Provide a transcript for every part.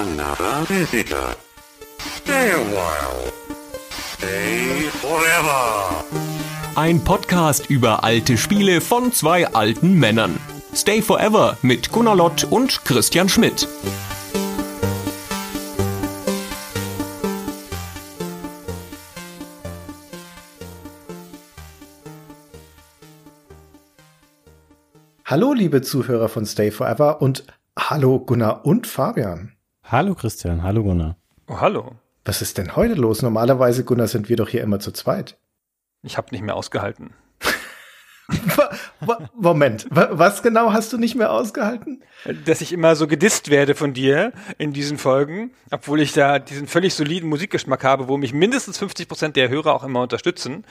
another visitor. Stay a while. Stay forever. Ein Podcast über alte Spiele von zwei alten Männern. Stay Forever mit Gunnar Lott und Christian Schmidt. Hallo, liebe Zuhörer von Stay Forever und hallo Gunnar und Fabian. Hallo Christian, hallo Gunnar. Oh, hallo. Was ist denn heute los? Normalerweise, Gunnar, sind wir doch hier immer zu zweit. Ich habe nicht mehr ausgehalten. Moment, was genau hast du nicht mehr ausgehalten? Dass ich immer so gedisst werde von dir in diesen Folgen, obwohl ich da diesen völlig soliden Musikgeschmack habe, wo mich mindestens 50 Prozent der Hörer auch immer unterstützen.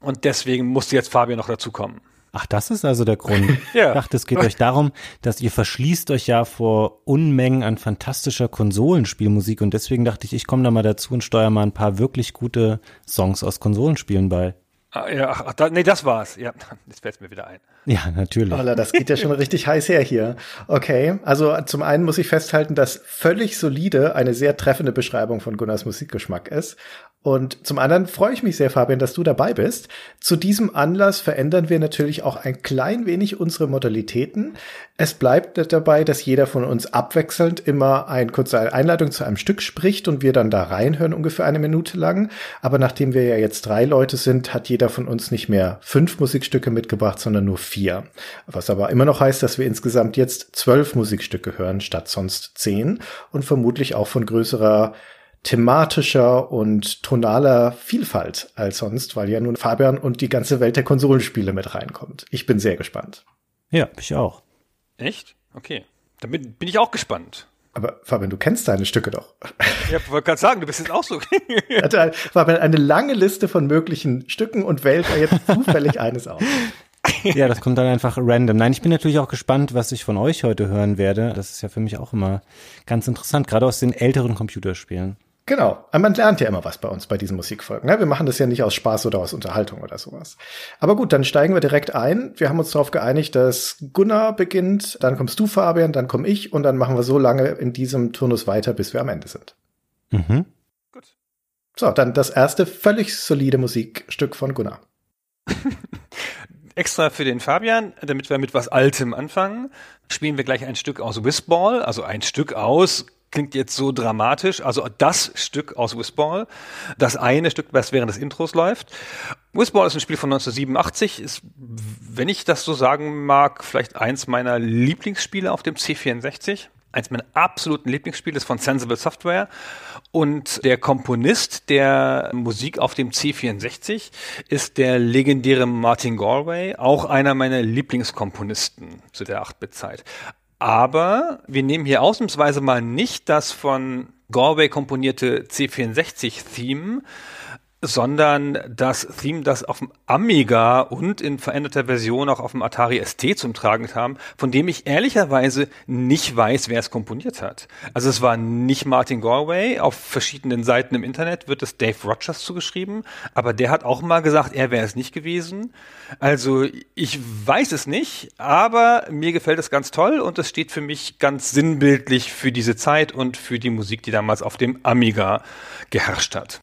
Und deswegen musste jetzt Fabian noch dazukommen. Ach, das ist also der Grund. ja. Ich dachte, es geht euch darum, dass ihr verschließt euch ja vor Unmengen an fantastischer Konsolenspielmusik und deswegen dachte ich, ich komme da mal dazu und steuere mal ein paar wirklich gute Songs aus Konsolenspielen bei. Ah, ja, ach, da, nee, das war's. Ja, jetzt fällt mir wieder ein. Ja, natürlich. Alter, das geht ja schon richtig heiß her hier. Okay, also zum einen muss ich festhalten, dass völlig solide eine sehr treffende Beschreibung von Gunnars Musikgeschmack ist. Und zum anderen freue ich mich sehr, Fabian, dass du dabei bist. Zu diesem Anlass verändern wir natürlich auch ein klein wenig unsere Modalitäten. Es bleibt dabei, dass jeder von uns abwechselnd immer eine kurze Einladung zu einem Stück spricht und wir dann da reinhören, ungefähr eine Minute lang. Aber nachdem wir ja jetzt drei Leute sind, hat jeder von uns nicht mehr fünf Musikstücke mitgebracht, sondern nur vier. Was aber immer noch heißt, dass wir insgesamt jetzt zwölf Musikstücke hören, statt sonst zehn und vermutlich auch von größerer thematischer und tonaler Vielfalt als sonst, weil ja nun Fabian und die ganze Welt der Konsolenspiele mit reinkommt. Ich bin sehr gespannt. Ja, ich auch. Echt? Okay. Damit bin ich auch gespannt. Aber Fabian, du kennst deine Stücke doch. Ja, wollte gerade sagen, du bist jetzt auch so. Hatte Fabian eine lange Liste von möglichen Stücken und wählt da jetzt zufällig eines aus. ja, das kommt dann einfach random. Nein, ich bin natürlich auch gespannt, was ich von euch heute hören werde. Das ist ja für mich auch immer ganz interessant, gerade aus den älteren Computerspielen. Genau. Man lernt ja immer was bei uns bei diesen Musikfolgen. Ne? Wir machen das ja nicht aus Spaß oder aus Unterhaltung oder sowas. Aber gut, dann steigen wir direkt ein. Wir haben uns darauf geeinigt, dass Gunnar beginnt, dann kommst du, Fabian, dann komme ich und dann machen wir so lange in diesem Turnus weiter, bis wir am Ende sind. Mhm. Gut. So, dann das erste völlig solide Musikstück von Gunnar. Extra für den Fabian, damit wir mit was Altem anfangen, spielen wir gleich ein Stück aus Whistball, also ein Stück aus klingt jetzt so dramatisch. Also das Stück aus Whistball, das eine Stück, was während des Intros läuft. Whistball ist ein Spiel von 1987, ist, wenn ich das so sagen mag, vielleicht eins meiner Lieblingsspiele auf dem C64. Eins meiner absoluten Lieblingsspiele ist von Sensible Software. Und der Komponist der Musik auf dem C64 ist der legendäre Martin Galway, auch einer meiner Lieblingskomponisten zu der 8-Bit-Zeit. Aber wir nehmen hier ausnahmsweise mal nicht das von Galway komponierte C64-Theme, sondern das Theme, das auf dem Amiga und in veränderter Version auch auf dem Atari ST zum Tragen kam, von dem ich ehrlicherweise nicht weiß, wer es komponiert hat. Also es war nicht Martin Galway, auf verschiedenen Seiten im Internet wird es Dave Rogers zugeschrieben, aber der hat auch mal gesagt, er wäre es nicht gewesen. Also ich weiß es nicht, aber mir gefällt es ganz toll und es steht für mich ganz sinnbildlich für diese Zeit und für die Musik, die damals auf dem Amiga geherrscht hat.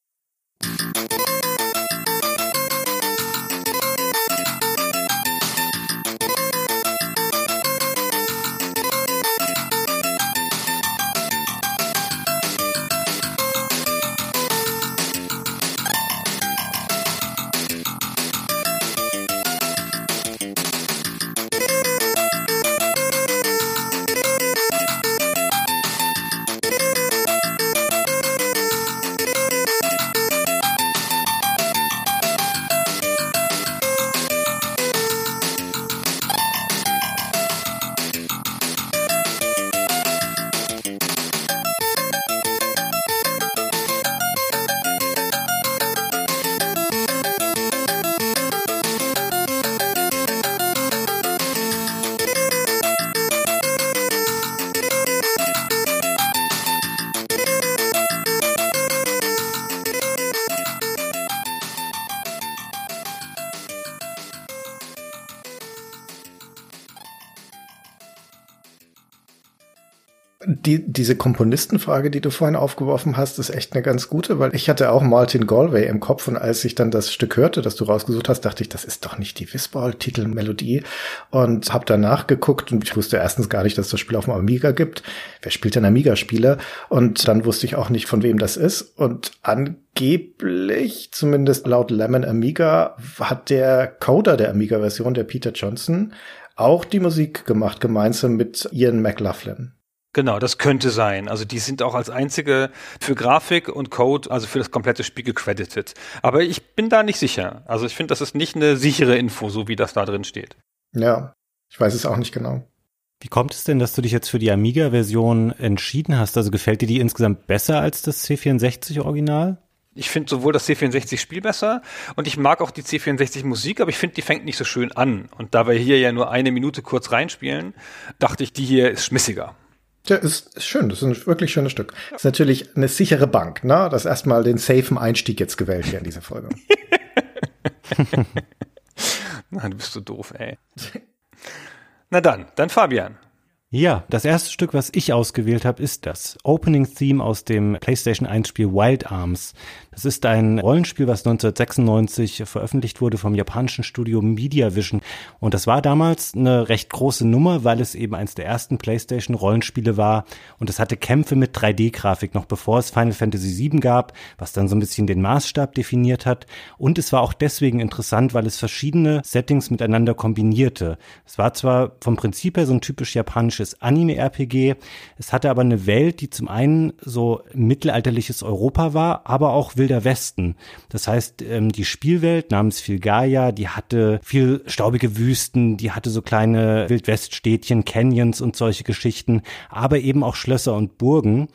Diese Komponistenfrage, die du vorhin aufgeworfen hast, ist echt eine ganz gute, weil ich hatte auch Martin Galway im Kopf und als ich dann das Stück hörte, das du rausgesucht hast, dachte ich, das ist doch nicht die Wissball-Titelmelodie und habe danach geguckt und ich wusste erstens gar nicht, dass das Spiel auf dem Amiga gibt. Wer spielt denn Amiga-Spiele? Und dann wusste ich auch nicht, von wem das ist und angeblich, zumindest laut Lemon Amiga, hat der Coder der Amiga-Version, der Peter Johnson, auch die Musik gemacht, gemeinsam mit Ian McLaughlin. Genau, das könnte sein. Also die sind auch als einzige für Grafik und Code, also für das komplette Spiel gecredited. Aber ich bin da nicht sicher. Also ich finde, das ist nicht eine sichere Info, so wie das da drin steht. Ja, ich weiß es auch nicht genau. Wie kommt es denn, dass du dich jetzt für die Amiga-Version entschieden hast? Also gefällt dir die insgesamt besser als das C64-Original? Ich finde sowohl das C64-Spiel besser und ich mag auch die C64-Musik, aber ich finde, die fängt nicht so schön an. Und da wir hier ja nur eine Minute kurz reinspielen, dachte ich, die hier ist schmissiger. Ja, ist, ist schön. Das ist ein wirklich schönes Stück. Ist natürlich eine sichere Bank, ne? Das erstmal den safen Einstieg jetzt gewählt hier in dieser Folge. Na, du bist so doof, ey. Na dann, dann Fabian. Ja, das erste Stück, was ich ausgewählt habe, ist das Opening Theme aus dem PlayStation 1 Spiel Wild Arms. Das ist ein Rollenspiel, was 1996 veröffentlicht wurde vom japanischen Studio Mediavision. Und das war damals eine recht große Nummer, weil es eben eines der ersten PlayStation Rollenspiele war. Und es hatte Kämpfe mit 3D-Grafik, noch bevor es Final Fantasy VII gab, was dann so ein bisschen den Maßstab definiert hat. Und es war auch deswegen interessant, weil es verschiedene Settings miteinander kombinierte. Es war zwar vom Prinzip her so ein typisch japanisches Anime-RPG, es hatte aber eine Welt, die zum einen so mittelalterliches Europa war, aber auch wild Wilder Westen. Das heißt, ähm, die Spielwelt namens Filgaia, die hatte viel staubige Wüsten, die hatte so kleine Wildweststädtchen, Canyons und solche Geschichten, aber eben auch Schlösser und Burgen.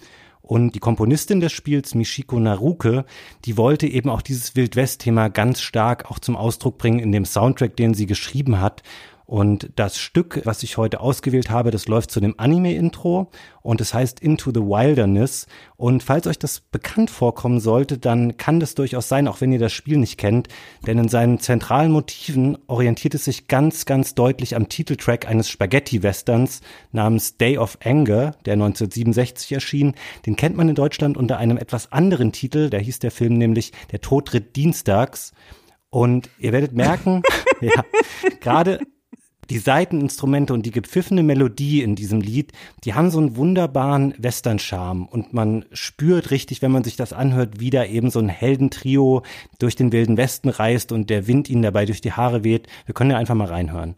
Und die Komponistin des Spiels, Michiko Naruke, die wollte eben auch dieses Wildwest-Thema ganz stark auch zum Ausdruck bringen in dem Soundtrack, den sie geschrieben hat. Und das Stück, was ich heute ausgewählt habe, das läuft zu dem Anime-Intro und es heißt Into the Wilderness. Und falls euch das bekannt vorkommen sollte, dann kann das durchaus sein, auch wenn ihr das Spiel nicht kennt, denn in seinen zentralen Motiven orientiert es sich ganz, ganz deutlich am Titeltrack eines Spaghetti-Westerns namens Day of Anger, der 1967 erschien. Den kennt man in Deutschland unter einem etwas anderen Titel, da hieß der Film nämlich Der Tod tritt dienstags. Und ihr werdet merken, ja, gerade die Seiteninstrumente und die gepfiffene Melodie in diesem Lied, die haben so einen wunderbaren Western-Charme und man spürt richtig, wenn man sich das anhört, wie da eben so ein Heldentrio durch den wilden Westen reist und der Wind ihnen dabei durch die Haare weht. Wir können ja einfach mal reinhören.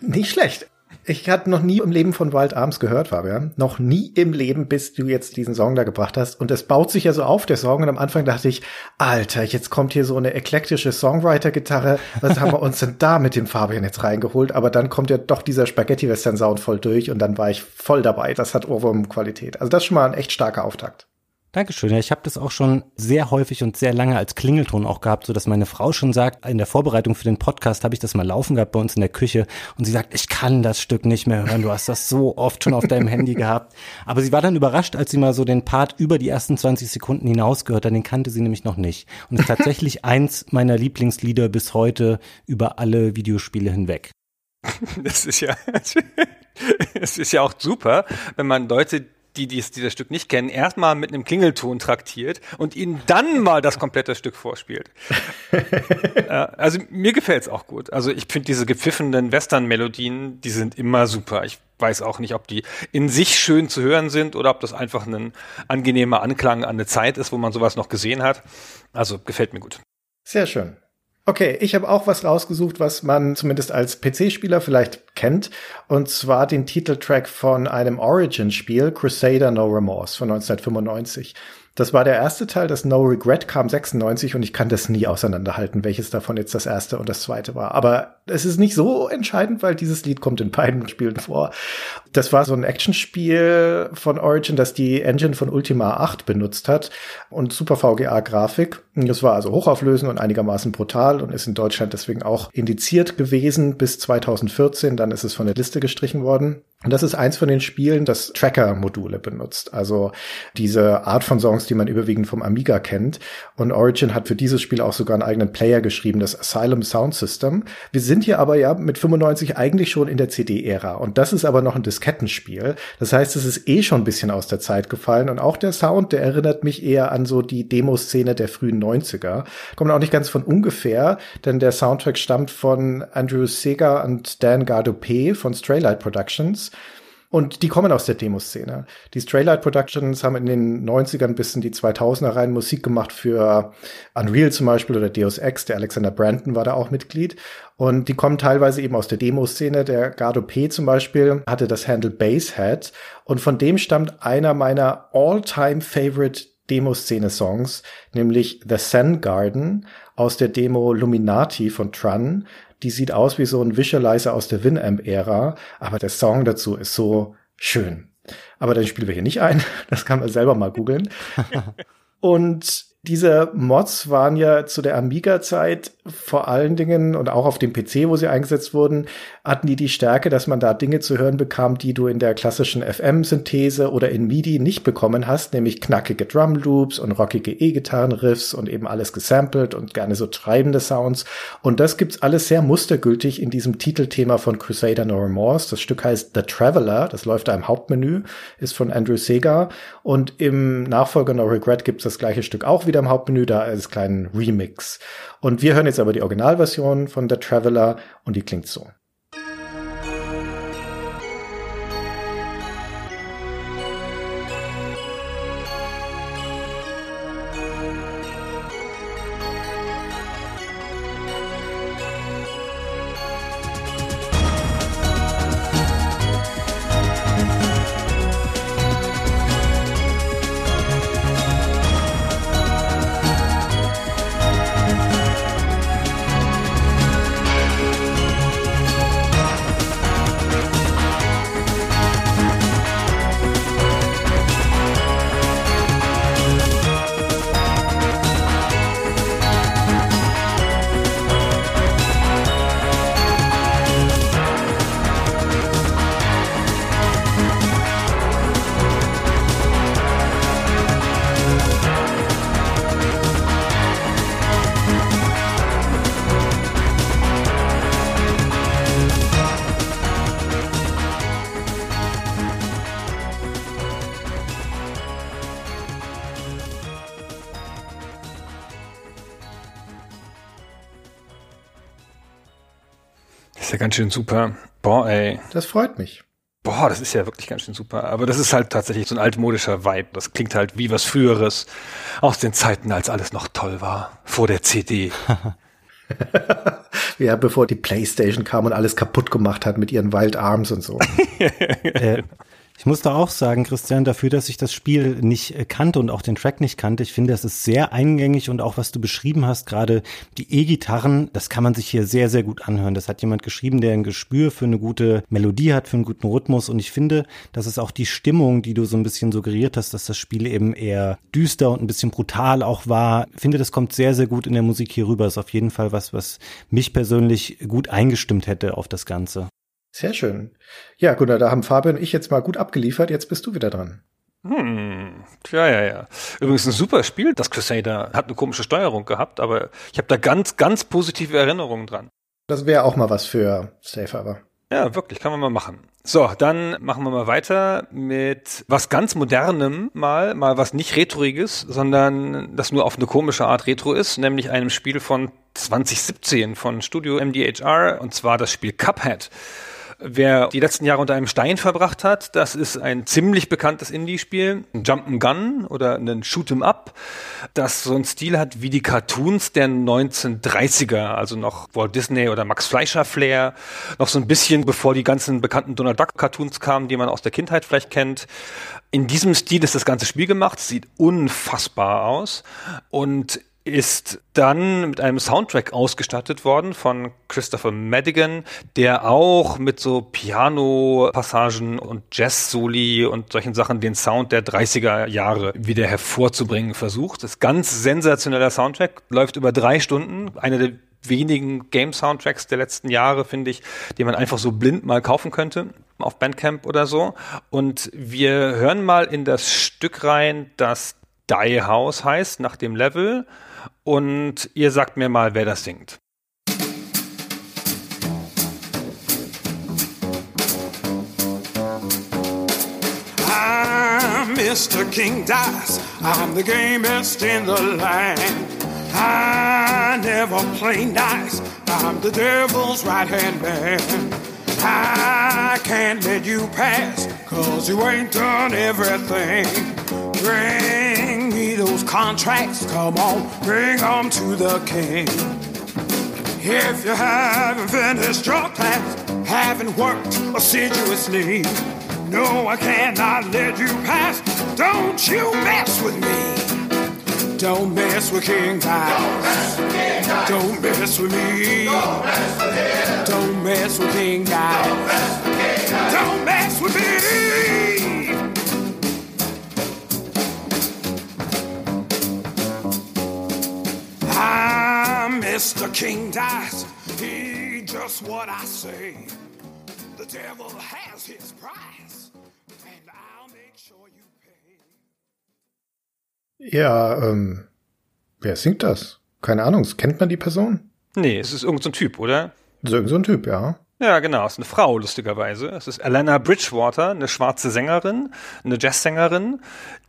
Nicht schlecht. Ich hatte noch nie im Leben von Wild Arms gehört, Fabian. Noch nie im Leben, bis du jetzt diesen Song da gebracht hast. Und es baut sich ja so auf, der Song. Und am Anfang dachte ich, Alter, jetzt kommt hier so eine eklektische Songwriter-Gitarre. Was haben wir uns denn da mit dem Fabian jetzt reingeholt? Aber dann kommt ja doch dieser Spaghetti-Western-Sound voll durch. Und dann war ich voll dabei. Das hat Ohrwurm-Qualität. Also das ist schon mal ein echt starker Auftakt. Dankeschön. Ja, ich habe das auch schon sehr häufig und sehr lange als Klingelton auch gehabt, so dass meine Frau schon sagt, in der Vorbereitung für den Podcast habe ich das mal laufen gehabt bei uns in der Küche und sie sagt, ich kann das Stück nicht mehr hören, du hast das so oft schon auf deinem Handy gehabt. Aber sie war dann überrascht, als sie mal so den Part über die ersten 20 Sekunden hinaus gehört hat, den kannte sie nämlich noch nicht. Und ist tatsächlich eins meiner Lieblingslieder bis heute über alle Videospiele hinweg. Das ist ja, es ist ja auch super, wenn man Leute, die, die, die das Stück nicht kennen, erstmal mit einem Klingelton traktiert und ihnen dann mal das komplette Stück vorspielt. äh, also mir gefällt es auch gut. Also ich finde diese gepfiffenen Western-Melodien, die sind immer super. Ich weiß auch nicht, ob die in sich schön zu hören sind oder ob das einfach ein angenehmer Anklang an eine Zeit ist, wo man sowas noch gesehen hat. Also gefällt mir gut. Sehr schön. Okay, ich habe auch was rausgesucht, was man zumindest als PC-Spieler vielleicht kennt, und zwar den Titeltrack von einem Origin-Spiel, Crusader No Remorse von 1995. Das war der erste Teil, das No Regret kam 96 und ich kann das nie auseinanderhalten, welches davon jetzt das erste und das zweite war. Aber es ist nicht so entscheidend, weil dieses Lied kommt in beiden Spielen vor. Das war so ein Actionspiel von Origin, das die Engine von Ultima 8 benutzt hat und super VGA-Grafik. Das war also hochauflösend und einigermaßen brutal und ist in Deutschland deswegen auch indiziert gewesen bis 2014. Dann ist es von der Liste gestrichen worden. Und das ist eins von den Spielen, das Tracker-Module benutzt. Also diese Art von Songs, die man überwiegend vom Amiga kennt. Und Origin hat für dieses Spiel auch sogar einen eigenen Player geschrieben, das Asylum Sound System. Wir sind hier aber ja mit 95 eigentlich schon in der CD-Ära. Und das ist aber noch ein Diskettenspiel. Das heißt, es ist eh schon ein bisschen aus der Zeit gefallen. Und auch der Sound, der erinnert mich eher an so die Demoszene der frühen 90er. Kommt auch nicht ganz von ungefähr, denn der Soundtrack stammt von Andrew Segar und Dan Gardope von Straylight Productions. Und die kommen aus der Demoszene. Die Straylight Productions haben in den 90ern bis in die 2000er rein Musik gemacht für Unreal zum Beispiel oder Deus Ex. Der Alexander Brandon war da auch Mitglied. Und die kommen teilweise eben aus der Demoszene. Der Gardo P zum Beispiel hatte das Handle Basshead. Und von dem stammt einer meiner all-time favorite Demoszene-Songs, nämlich The Zen Garden aus der Demo Luminati von Trun. Die sieht aus wie so ein Visualizer aus der Winamp-Ära, aber der Song dazu ist so schön. Aber den spielen wir hier nicht ein. Das kann man selber mal googeln. Und diese Mods waren ja zu der Amiga-Zeit vor allen Dingen und auch auf dem PC, wo sie eingesetzt wurden, hatten die die Stärke, dass man da Dinge zu hören bekam, die du in der klassischen FM-Synthese oder in MIDI nicht bekommen hast, nämlich knackige Drum-Loops und rockige E-Gitarren-Riffs und eben alles gesampelt und gerne so treibende Sounds. Und das gibt's alles sehr mustergültig in diesem Titelthema von Crusader No Remorse. Das Stück heißt The Traveler, das läuft da im Hauptmenü, ist von Andrew Segar und im Nachfolger No Regret gibt's das gleiche Stück auch wieder im Hauptmenü, da als kleinen Remix. Und wir hören jetzt aber die Originalversion von The Traveler und die klingt so. Schön super. Boah, ey. Das freut mich. Boah, das ist ja wirklich ganz schön super. Aber das ist halt tatsächlich so ein altmodischer Vibe. Das klingt halt wie was Früheres aus den Zeiten, als alles noch toll war. Vor der CD. ja, bevor die Playstation kam und alles kaputt gemacht hat mit ihren Wild Arms und so. äh, ich muss da auch sagen, Christian, dafür, dass ich das Spiel nicht äh, kannte und auch den Track nicht kannte, ich finde, es ist sehr eingängig und auch was du beschrieben hast, gerade die E-Gitarren, das kann man sich hier sehr, sehr gut anhören. Das hat jemand geschrieben, der ein Gespür für eine gute Melodie hat, für einen guten Rhythmus und ich finde, dass es auch die Stimmung, die du so ein bisschen suggeriert hast, dass das Spiel eben eher düster und ein bisschen brutal auch war. Ich finde, das kommt sehr, sehr gut in der Musik hier rüber. Ist auf jeden Fall was, was mich persönlich gut eingestimmt hätte auf das Ganze. Sehr schön. Ja, Gunnar, da haben Fabian und ich jetzt mal gut abgeliefert. Jetzt bist du wieder dran. Hm, ja, ja, ja. Übrigens ein super Spiel, das Crusader. Hat eine komische Steuerung gehabt, aber ich habe da ganz, ganz positive Erinnerungen dran. Das wäre auch mal was für Safe Harbor. Ja, wirklich, kann man mal machen. So, dann machen wir mal weiter mit was ganz Modernem mal, mal was nicht Retroiges, sondern das nur auf eine komische Art Retro ist, nämlich einem Spiel von 2017 von Studio MDHR und zwar das Spiel Cuphead. Wer die letzten Jahre unter einem Stein verbracht hat, das ist ein ziemlich bekanntes Indie-Spiel, ein Jump'n'Gun oder ein Shoot'em Up, das so einen Stil hat wie die Cartoons der 1930er, also noch Walt Disney oder Max Fleischer Flair, noch so ein bisschen bevor die ganzen bekannten Donald Duck Cartoons kamen, die man aus der Kindheit vielleicht kennt. In diesem Stil ist das ganze Spiel gemacht, sieht unfassbar aus und ist dann mit einem Soundtrack ausgestattet worden von Christopher Madigan, der auch mit so Piano-Passagen und Jazz-Soli und solchen Sachen den Sound der 30er Jahre wieder hervorzubringen versucht. Das ist ganz sensationeller Soundtrack, läuft über drei Stunden, einer der wenigen Game-Soundtracks der letzten Jahre, finde ich, die man einfach so blind mal kaufen könnte auf Bandcamp oder so. Und wir hören mal in das Stück rein, das Die House heißt, nach dem Level und ihr sagt mir mal, wer das singt. Ah, I'm Mr. King Dice. I'm the gamest in the land. I never play nice. I'm the devil's right hand man. I can't let you pass, cause you ain't done everything. Those contracts, come on, bring them to the king. If you haven't finished your class, haven't worked assiduously, no, I cannot let you pass. Don't you mess with me. Don't mess with King Dice. Don't mess with me. Don't mess with King Dice. Don't mess with me. Mr. King Dice. He just what I say. The devil has his price. And I'll make sure you pay. Ja, ähm, wer singt das? Keine Ahnung, kennt man die Person? Nee, es ist irgendein so Typ, oder? So, so ein Typ, ja. Ja, genau. Es ist eine Frau, lustigerweise. Es ist Alana Bridgewater, eine schwarze Sängerin, eine Jazzsängerin,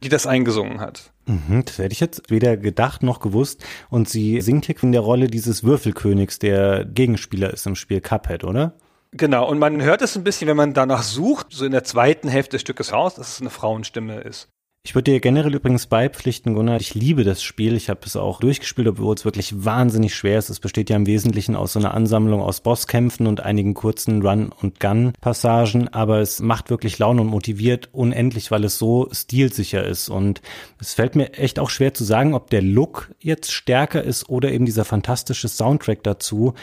die das eingesungen hat. Mhm, das hätte ich jetzt weder gedacht noch gewusst. Und sie singt hier in der Rolle dieses Würfelkönigs, der Gegenspieler ist im Spiel Cuphead, oder? Genau. Und man hört es ein bisschen, wenn man danach sucht, so in der zweiten Hälfte des Stückes raus, dass es eine Frauenstimme ist. Ich würde dir generell übrigens beipflichten, Gunnar. Ich liebe das Spiel. Ich habe es auch durchgespielt, obwohl es wirklich wahnsinnig schwer ist. Es besteht ja im Wesentlichen aus so einer Ansammlung aus Bosskämpfen und einigen kurzen Run- und Gun-Passagen. Aber es macht wirklich Laune und motiviert unendlich, weil es so stilsicher ist. Und es fällt mir echt auch schwer zu sagen, ob der Look jetzt stärker ist oder eben dieser fantastische Soundtrack dazu.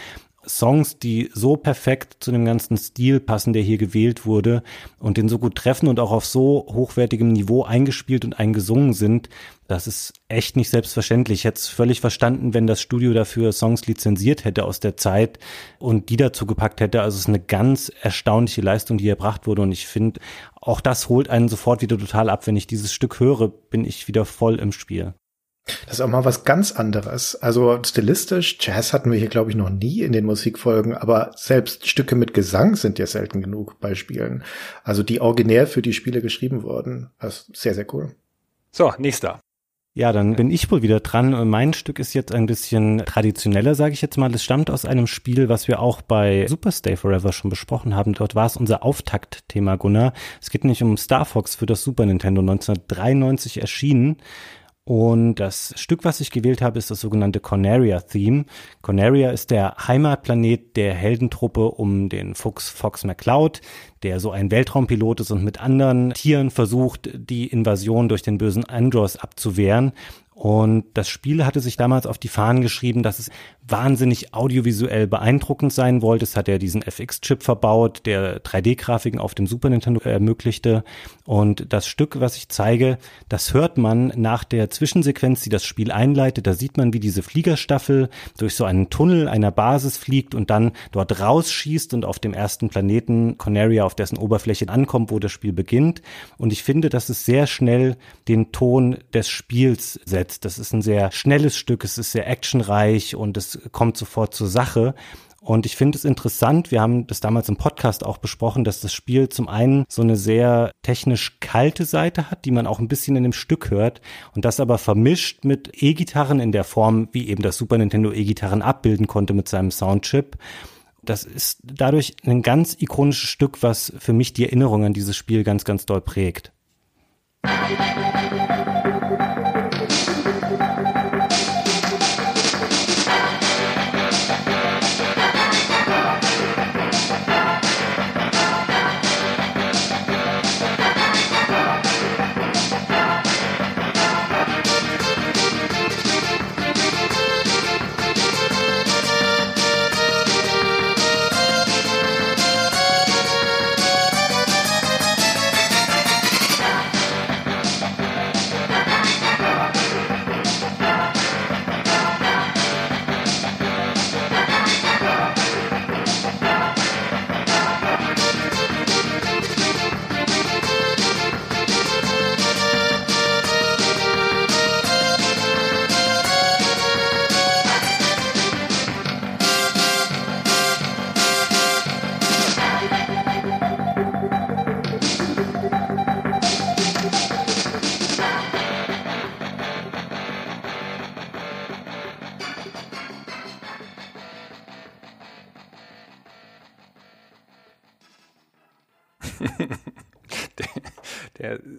Songs, die so perfekt zu dem ganzen Stil passen, der hier gewählt wurde und den so gut treffen und auch auf so hochwertigem Niveau eingespielt und eingesungen sind, das ist echt nicht selbstverständlich. Ich hätte es völlig verstanden, wenn das Studio dafür Songs lizenziert hätte aus der Zeit und die dazu gepackt hätte. Also es ist eine ganz erstaunliche Leistung, die erbracht wurde und ich finde, auch das holt einen sofort wieder total ab. Wenn ich dieses Stück höre, bin ich wieder voll im Spiel. Das ist auch mal was ganz anderes. Also stilistisch, Jazz hatten wir hier, glaube ich, noch nie in den Musikfolgen, aber selbst Stücke mit Gesang sind ja selten genug bei Spielen. Also die originär für die Spiele geschrieben wurden. Das ist sehr, sehr cool. So, nächster. Ja, dann bin ich wohl wieder dran. Mein Stück ist jetzt ein bisschen traditioneller, sage ich jetzt mal. Es stammt aus einem Spiel, was wir auch bei Super Stay Forever schon besprochen haben. Dort war es unser Auftaktthema, Gunnar. Es geht nicht um Star Fox für das Super Nintendo 1993 erschienen. Und das Stück, was ich gewählt habe, ist das sogenannte Corneria Theme. Corneria ist der Heimatplanet der Heldentruppe um den Fuchs Fox McCloud, der so ein Weltraumpilot ist und mit anderen Tieren versucht, die Invasion durch den bösen Andros abzuwehren. Und das Spiel hatte sich damals auf die Fahnen geschrieben, dass es wahnsinnig audiovisuell beeindruckend sein wollte. Es hat ja diesen FX-Chip verbaut, der 3D-Grafiken auf dem Super Nintendo ermöglichte. Und das Stück, was ich zeige, das hört man nach der Zwischensequenz, die das Spiel einleitet. Da sieht man, wie diese Fliegerstaffel durch so einen Tunnel einer Basis fliegt und dann dort rausschießt und auf dem ersten Planeten Corneria, auf dessen Oberfläche ankommt, wo das Spiel beginnt. Und ich finde, dass es sehr schnell den Ton des Spiels setzt. Das ist ein sehr schnelles Stück, es ist sehr actionreich und es kommt sofort zur Sache. Und ich finde es interessant, wir haben das damals im Podcast auch besprochen, dass das Spiel zum einen so eine sehr technisch kalte Seite hat, die man auch ein bisschen in dem Stück hört und das aber vermischt mit E-Gitarren in der Form, wie eben das Super Nintendo E-Gitarren abbilden konnte mit seinem Soundchip. Das ist dadurch ein ganz ikonisches Stück, was für mich die Erinnerung an dieses Spiel ganz, ganz doll prägt. der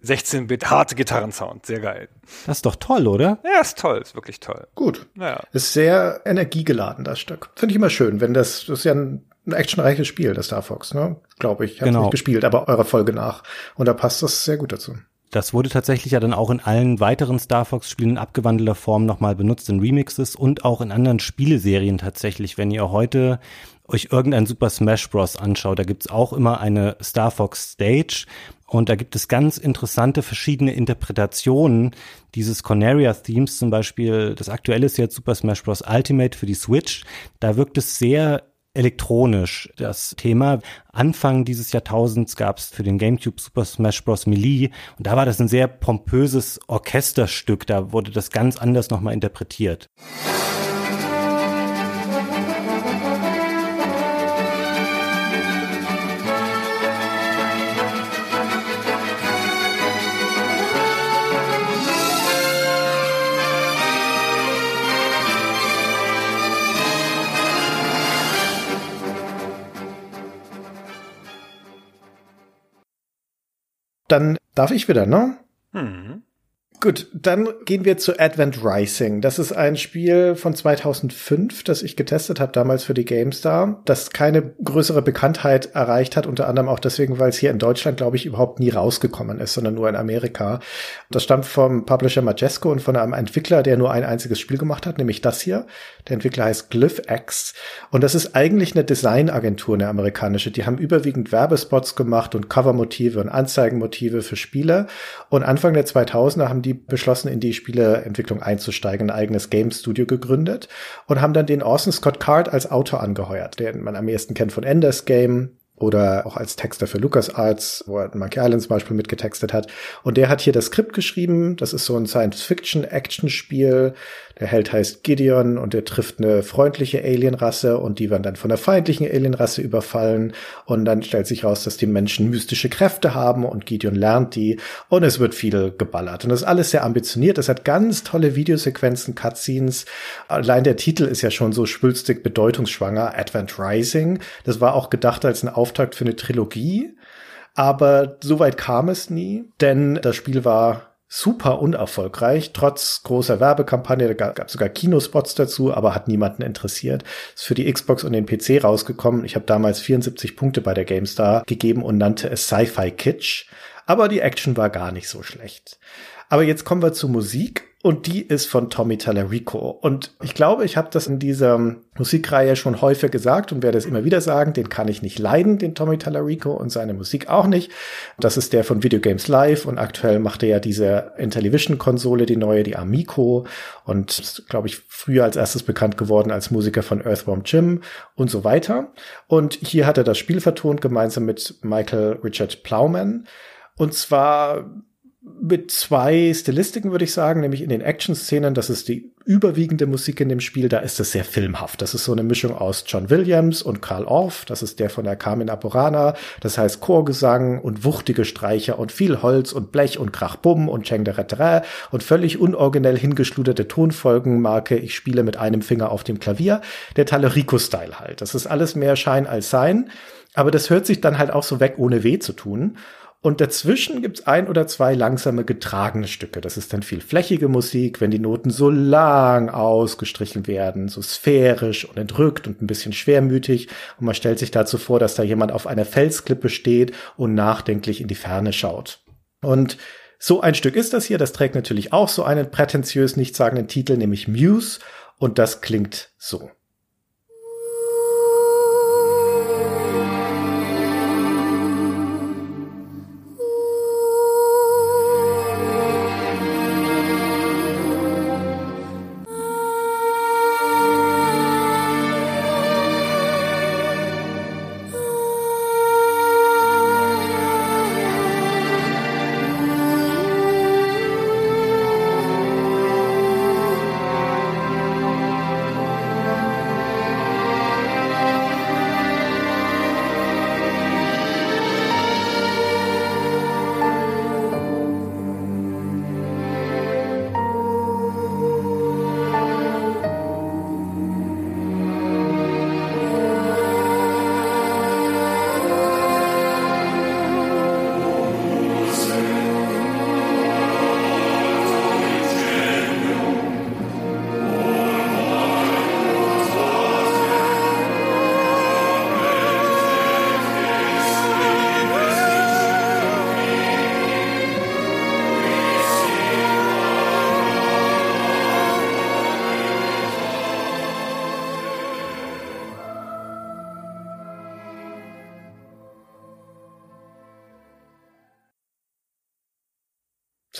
16-Bit harte Gitarrensound, sehr geil. Das ist doch toll, oder? Ja, ist toll, ist wirklich toll. Gut. Ja. Ist sehr energiegeladen, das Stück. Finde ich immer schön, wenn das, das ist ja ein, ein actionreiches Spiel, das Star Fox, ne? Glaube ich. Ich habe genau. nicht gespielt, aber eurer Folge nach. Und da passt das sehr gut dazu. Das wurde tatsächlich ja dann auch in allen weiteren Star Fox-Spielen in abgewandelter Form nochmal benutzt, in Remixes und auch in anderen Spieleserien tatsächlich. Wenn ihr heute euch irgendein Super Smash Bros. anschaut, da gibt's auch immer eine Star Fox Stage und da gibt es ganz interessante verschiedene Interpretationen dieses Corneria-Themes, zum Beispiel das aktuelle ist jetzt Super Smash Bros. Ultimate für die Switch. Da wirkt es sehr elektronisch, das Thema. Anfang dieses Jahrtausends gab es für den GameCube Super Smash Bros. Melee und da war das ein sehr pompöses Orchesterstück, da wurde das ganz anders nochmal interpretiert. Dann darf ich wieder, ne? Mhm. Gut, dann gehen wir zu Advent Rising. Das ist ein Spiel von 2005, das ich getestet habe damals für die GameStar, das keine größere Bekanntheit erreicht hat, unter anderem auch deswegen, weil es hier in Deutschland, glaube ich, überhaupt nie rausgekommen ist, sondern nur in Amerika. Das stammt vom Publisher Majesco und von einem Entwickler, der nur ein einziges Spiel gemacht hat, nämlich das hier. Der Entwickler heißt GlyphX und das ist eigentlich eine Designagentur, eine amerikanische. Die haben überwiegend Werbespots gemacht und Covermotive und Anzeigenmotive für Spiele und Anfang der 2000er haben die die beschlossen, in die Spieleentwicklung einzusteigen, ein eigenes Game Studio gegründet und haben dann den Orson Scott Card als Autor angeheuert, den man am ehesten kennt von Enders Game, oder auch als Texter für LucasArts, wo er Monkey Island zum Beispiel mitgetextet hat. Und der hat hier das Skript geschrieben. Das ist so ein Science-Fiction-Action-Spiel. Der Held heißt Gideon und er trifft eine freundliche Alienrasse und die werden dann von einer feindlichen Alienrasse überfallen. Und dann stellt sich raus, dass die Menschen mystische Kräfte haben und Gideon lernt die und es wird viel geballert. Und das ist alles sehr ambitioniert. Es hat ganz tolle Videosequenzen, Cutscenes. Allein der Titel ist ja schon so schwülstig bedeutungsschwanger. Advent Rising. Das war auch gedacht als ein Auftakt für eine Trilogie. Aber so weit kam es nie, denn das Spiel war super unerfolgreich, trotz großer Werbekampagne. Da gab es sogar Kinospots dazu, aber hat niemanden interessiert. Ist für die Xbox und den PC rausgekommen. Ich habe damals 74 Punkte bei der GameStar gegeben und nannte es Sci-Fi Kitsch. Aber die Action war gar nicht so schlecht. Aber jetzt kommen wir zur Musik und die ist von Tommy Tallarico. Und ich glaube, ich habe das in dieser Musikreihe schon häufig gesagt und werde es immer wieder sagen, den kann ich nicht leiden, den Tommy Tallarico und seine Musik auch nicht. Das ist der von Video Games Live und aktuell macht er ja diese Intellivision-Konsole, die neue, die Amico und ist, glaube ich, früher als erstes bekannt geworden als Musiker von Earthworm Jim und so weiter. Und hier hat er das Spiel vertont, gemeinsam mit Michael Richard Plowman. Und zwar mit zwei Stilistiken, würde ich sagen, nämlich in den Action-Szenen, das ist die überwiegende Musik in dem Spiel, da ist es sehr filmhaft. Das ist so eine Mischung aus John Williams und Carl Orff, das ist der von der Carmen Apurana, das heißt Chorgesang und wuchtige Streicher und viel Holz und Blech und Krachbumm und Cheng de und völlig unoriginell hingeschluderte Tonfolgenmarke, ich spiele mit einem Finger auf dem Klavier, der Talerico-Style halt. Das ist alles mehr Schein als Sein, aber das hört sich dann halt auch so weg, ohne weh zu tun. Und dazwischen gibt's ein oder zwei langsame getragene Stücke. Das ist dann viel flächige Musik, wenn die Noten so lang ausgestrichen werden, so sphärisch und entrückt und ein bisschen schwermütig. Und man stellt sich dazu vor, dass da jemand auf einer Felsklippe steht und nachdenklich in die Ferne schaut. Und so ein Stück ist das hier. Das trägt natürlich auch so einen prätentiös nichtssagenden Titel, nämlich Muse. Und das klingt so.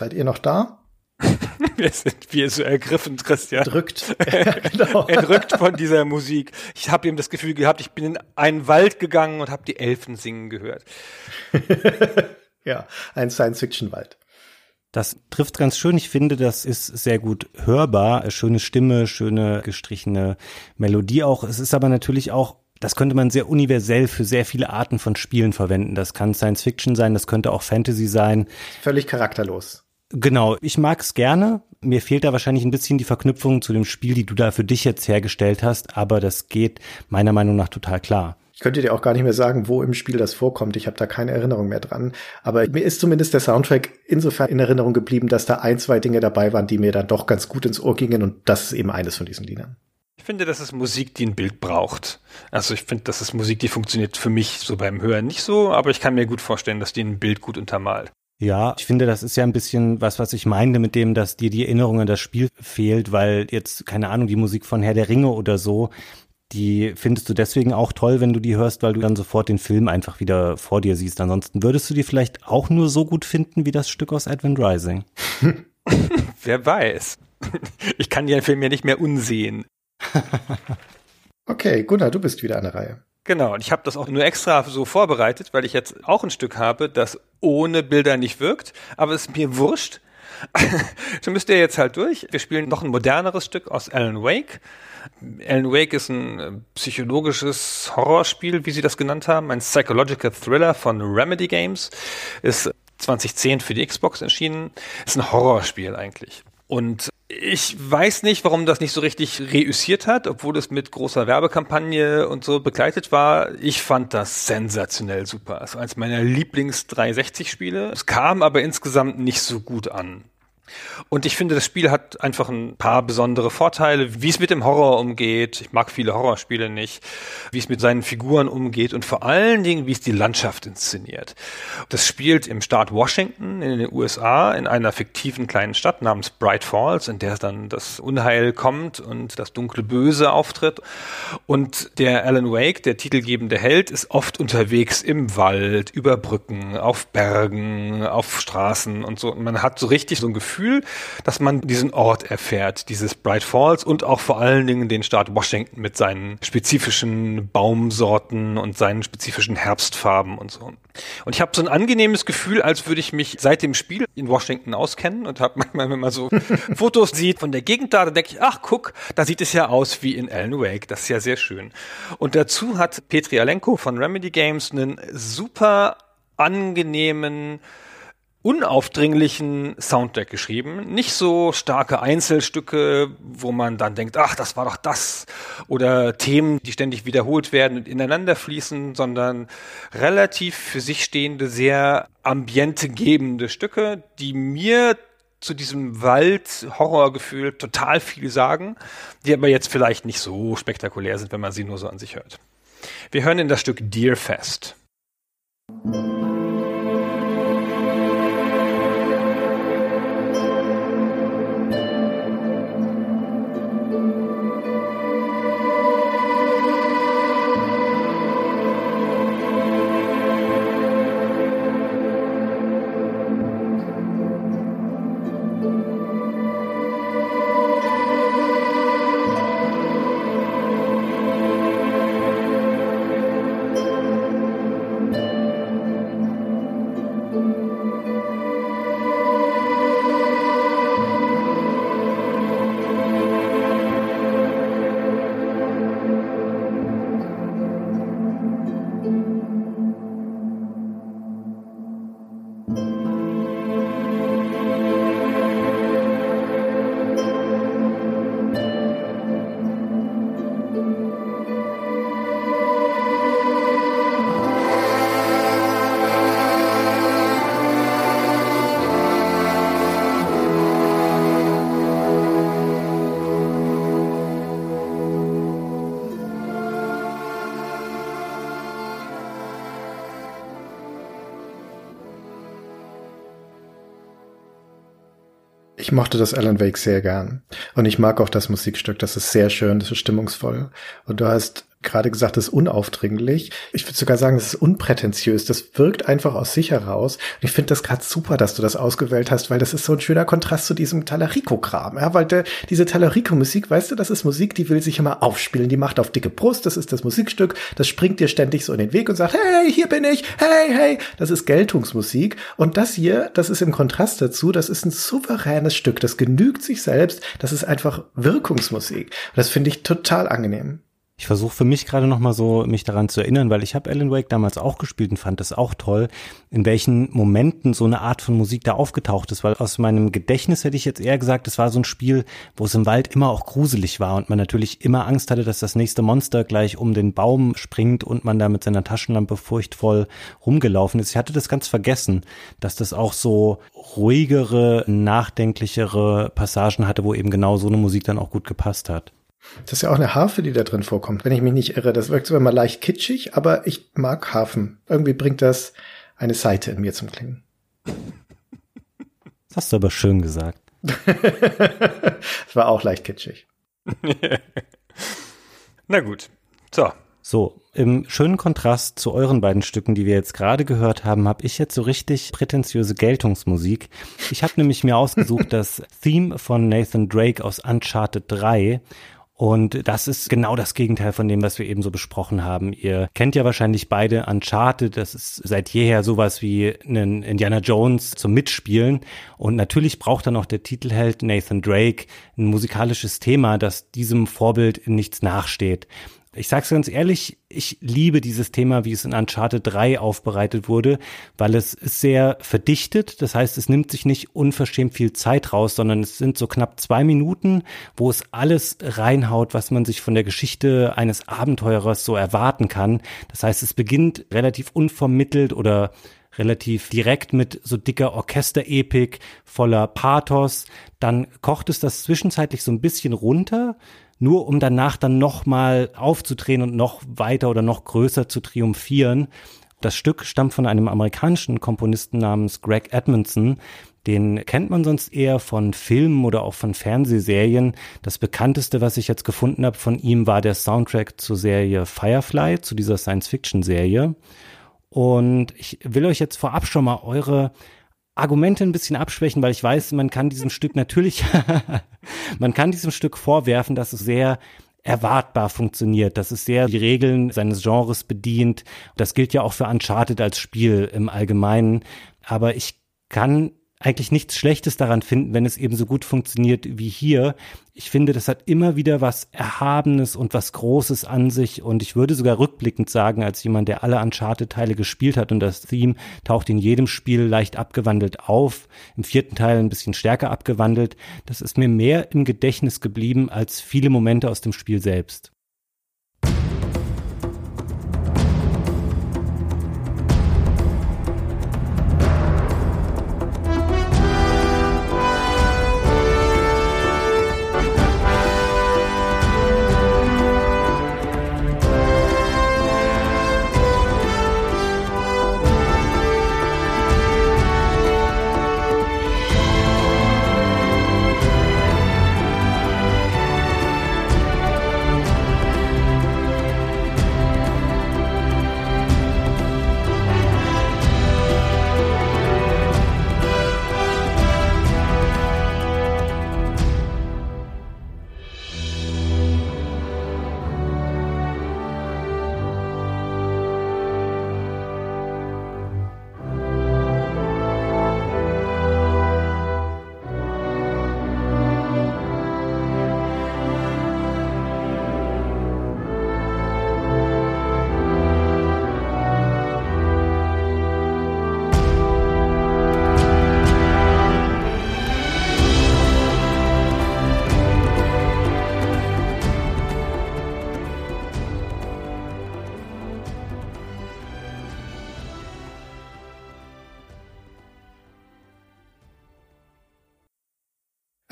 Seid ihr noch da? Wir sind wir so ergriffen, Christian. Drückt. genau. Entrückt von dieser Musik. Ich habe eben das Gefühl gehabt, ich bin in einen Wald gegangen und habe die Elfen singen gehört. ja, ein Science-Fiction-Wald. Das trifft ganz schön. Ich finde, das ist sehr gut hörbar. Schöne Stimme, schöne gestrichene Melodie auch. Es ist aber natürlich auch das könnte man sehr universell für sehr viele Arten von Spielen verwenden. Das kann Science Fiction sein, das könnte auch Fantasy sein. Völlig charakterlos. Genau, ich mag es gerne. Mir fehlt da wahrscheinlich ein bisschen die Verknüpfung zu dem Spiel, die du da für dich jetzt hergestellt hast, aber das geht meiner Meinung nach total klar. Ich könnte dir auch gar nicht mehr sagen, wo im Spiel das vorkommt. Ich habe da keine Erinnerung mehr dran. Aber mir ist zumindest der Soundtrack insofern in Erinnerung geblieben, dass da ein, zwei Dinge dabei waren, die mir dann doch ganz gut ins Ohr gingen. Und das ist eben eines von diesen Liedern. Ich finde, das ist Musik, die ein Bild braucht. Also ich finde, das ist Musik, die funktioniert für mich so beim Hören nicht so, aber ich kann mir gut vorstellen, dass die ein Bild gut untermalt. Ja, ich finde, das ist ja ein bisschen was, was ich meinte mit dem, dass dir die Erinnerung an das Spiel fehlt, weil jetzt, keine Ahnung, die Musik von Herr der Ringe oder so, die findest du deswegen auch toll, wenn du die hörst, weil du dann sofort den Film einfach wieder vor dir siehst. Ansonsten würdest du die vielleicht auch nur so gut finden wie das Stück aus Advent Rising. Wer weiß. Ich kann den Film ja nicht mehr unsehen. okay, Gunnar, du bist wieder an der Reihe. Genau, und ich habe das auch nur extra so vorbereitet, weil ich jetzt auch ein Stück habe, das ohne Bilder nicht wirkt, aber es ist mir wurscht. so müsst ihr jetzt halt durch. Wir spielen noch ein moderneres Stück aus Alan Wake. Alan Wake ist ein äh, psychologisches Horrorspiel, wie sie das genannt haben, ein Psychological Thriller von Remedy Games. Ist 2010 für die Xbox erschienen. Ist ein Horrorspiel eigentlich. Und ich weiß nicht, warum das nicht so richtig reüssiert hat, obwohl es mit großer Werbekampagne und so begleitet war. Ich fand das sensationell super. War eines meiner Lieblings 360 Spiele. Es kam aber insgesamt nicht so gut an. Und ich finde, das Spiel hat einfach ein paar besondere Vorteile, wie es mit dem Horror umgeht. Ich mag viele Horrorspiele nicht, wie es mit seinen Figuren umgeht und vor allen Dingen, wie es die Landschaft inszeniert. Das spielt im Staat Washington in den USA in einer fiktiven kleinen Stadt namens Bright Falls, in der dann das Unheil kommt und das dunkle Böse auftritt. Und der Alan Wake, der titelgebende Held, ist oft unterwegs im Wald, über Brücken, auf Bergen, auf Straßen und so. Und man hat so richtig so ein Gefühl, Gefühl, dass man diesen Ort erfährt, dieses Bright Falls und auch vor allen Dingen den Staat Washington mit seinen spezifischen Baumsorten und seinen spezifischen Herbstfarben und so. Und ich habe so ein angenehmes Gefühl, als würde ich mich seit dem Spiel in Washington auskennen und habe manchmal, wenn man so Fotos sieht von der Gegend da, dann denke ich, ach guck, da sieht es ja aus wie in Alan Wake. Das ist ja sehr schön. Und dazu hat Petri Alenko von Remedy Games einen super angenehmen unaufdringlichen Soundtrack geschrieben. Nicht so starke Einzelstücke, wo man dann denkt, ach, das war doch das. Oder Themen, die ständig wiederholt werden und ineinander fließen, sondern relativ für sich stehende, sehr ambientegebende Stücke, die mir zu diesem Wald-Horrorgefühl total viel sagen, die aber jetzt vielleicht nicht so spektakulär sind, wenn man sie nur so an sich hört. Wir hören in das Stück Deerfest. Ich mochte das Alan Wake sehr gern. Und ich mag auch das Musikstück. Das ist sehr schön, das ist stimmungsvoll. Und du hast gerade gesagt, ist unaufdringlich. Ich würde sogar sagen, das ist unprätentiös. Das wirkt einfach aus sich heraus. Und ich finde das gerade super, dass du das ausgewählt hast, weil das ist so ein schöner Kontrast zu diesem Talarico-Kram. Ja, weil der, diese Talarico-Musik, weißt du, das ist Musik, die will sich immer aufspielen. Die macht auf dicke Brust. Das ist das Musikstück. Das springt dir ständig so in den Weg und sagt, hey, hier bin ich. Hey, hey. Das ist Geltungsmusik. Und das hier, das ist im Kontrast dazu. Das ist ein souveränes Stück. Das genügt sich selbst. Das ist einfach Wirkungsmusik. Das finde ich total angenehm. Ich versuche für mich gerade noch mal so mich daran zu erinnern, weil ich habe Alan Wake damals auch gespielt und fand das auch toll, in welchen Momenten so eine Art von Musik da aufgetaucht ist, weil aus meinem Gedächtnis hätte ich jetzt eher gesagt, es war so ein Spiel, wo es im Wald immer auch gruselig war und man natürlich immer Angst hatte, dass das nächste Monster gleich um den Baum springt und man da mit seiner Taschenlampe furchtvoll rumgelaufen ist. Ich hatte das ganz vergessen, dass das auch so ruhigere, nachdenklichere Passagen hatte, wo eben genau so eine Musik dann auch gut gepasst hat. Das ist ja auch eine Harfe, die da drin vorkommt, wenn ich mich nicht irre. Das wirkt zwar immer leicht kitschig, aber ich mag Harfen. Irgendwie bringt das eine Seite in mir zum Klingen. Das hast du aber schön gesagt. das war auch leicht kitschig. Na gut. So. So, im schönen Kontrast zu euren beiden Stücken, die wir jetzt gerade gehört haben, habe ich jetzt so richtig prätentiöse Geltungsmusik. Ich habe nämlich mir ausgesucht das Theme von Nathan Drake aus Uncharted 3 und das ist genau das Gegenteil von dem, was wir eben so besprochen haben. Ihr kennt ja wahrscheinlich beide Uncharted. Das ist seit jeher sowas wie einen Indiana Jones zum Mitspielen. Und natürlich braucht dann auch der Titelheld Nathan Drake ein musikalisches Thema, das diesem Vorbild in nichts nachsteht. Ich sag's ganz ehrlich, ich liebe dieses Thema, wie es in Uncharted 3 aufbereitet wurde, weil es ist sehr verdichtet. Das heißt, es nimmt sich nicht unverschämt viel Zeit raus, sondern es sind so knapp zwei Minuten, wo es alles reinhaut, was man sich von der Geschichte eines Abenteurers so erwarten kann. Das heißt, es beginnt relativ unvermittelt oder relativ direkt mit so dicker Orchesterepik voller Pathos. Dann kocht es das zwischenzeitlich so ein bisschen runter nur um danach dann nochmal aufzudrehen und noch weiter oder noch größer zu triumphieren. Das Stück stammt von einem amerikanischen Komponisten namens Greg Edmondson. Den kennt man sonst eher von Filmen oder auch von Fernsehserien. Das bekannteste, was ich jetzt gefunden habe von ihm, war der Soundtrack zur Serie Firefly, zu dieser Science-Fiction-Serie. Und ich will euch jetzt vorab schon mal eure Argumente ein bisschen abschwächen, weil ich weiß, man kann diesem Stück natürlich, man kann diesem Stück vorwerfen, dass es sehr erwartbar funktioniert, dass es sehr die Regeln seines Genres bedient. Das gilt ja auch für Uncharted als Spiel im Allgemeinen. Aber ich kann eigentlich nichts Schlechtes daran finden, wenn es eben so gut funktioniert wie hier. Ich finde, das hat immer wieder was Erhabenes und was Großes an sich und ich würde sogar rückblickend sagen, als jemand, der alle Uncharted-Teile gespielt hat und das Theme taucht in jedem Spiel leicht abgewandelt auf, im vierten Teil ein bisschen stärker abgewandelt, das ist mir mehr im Gedächtnis geblieben als viele Momente aus dem Spiel selbst.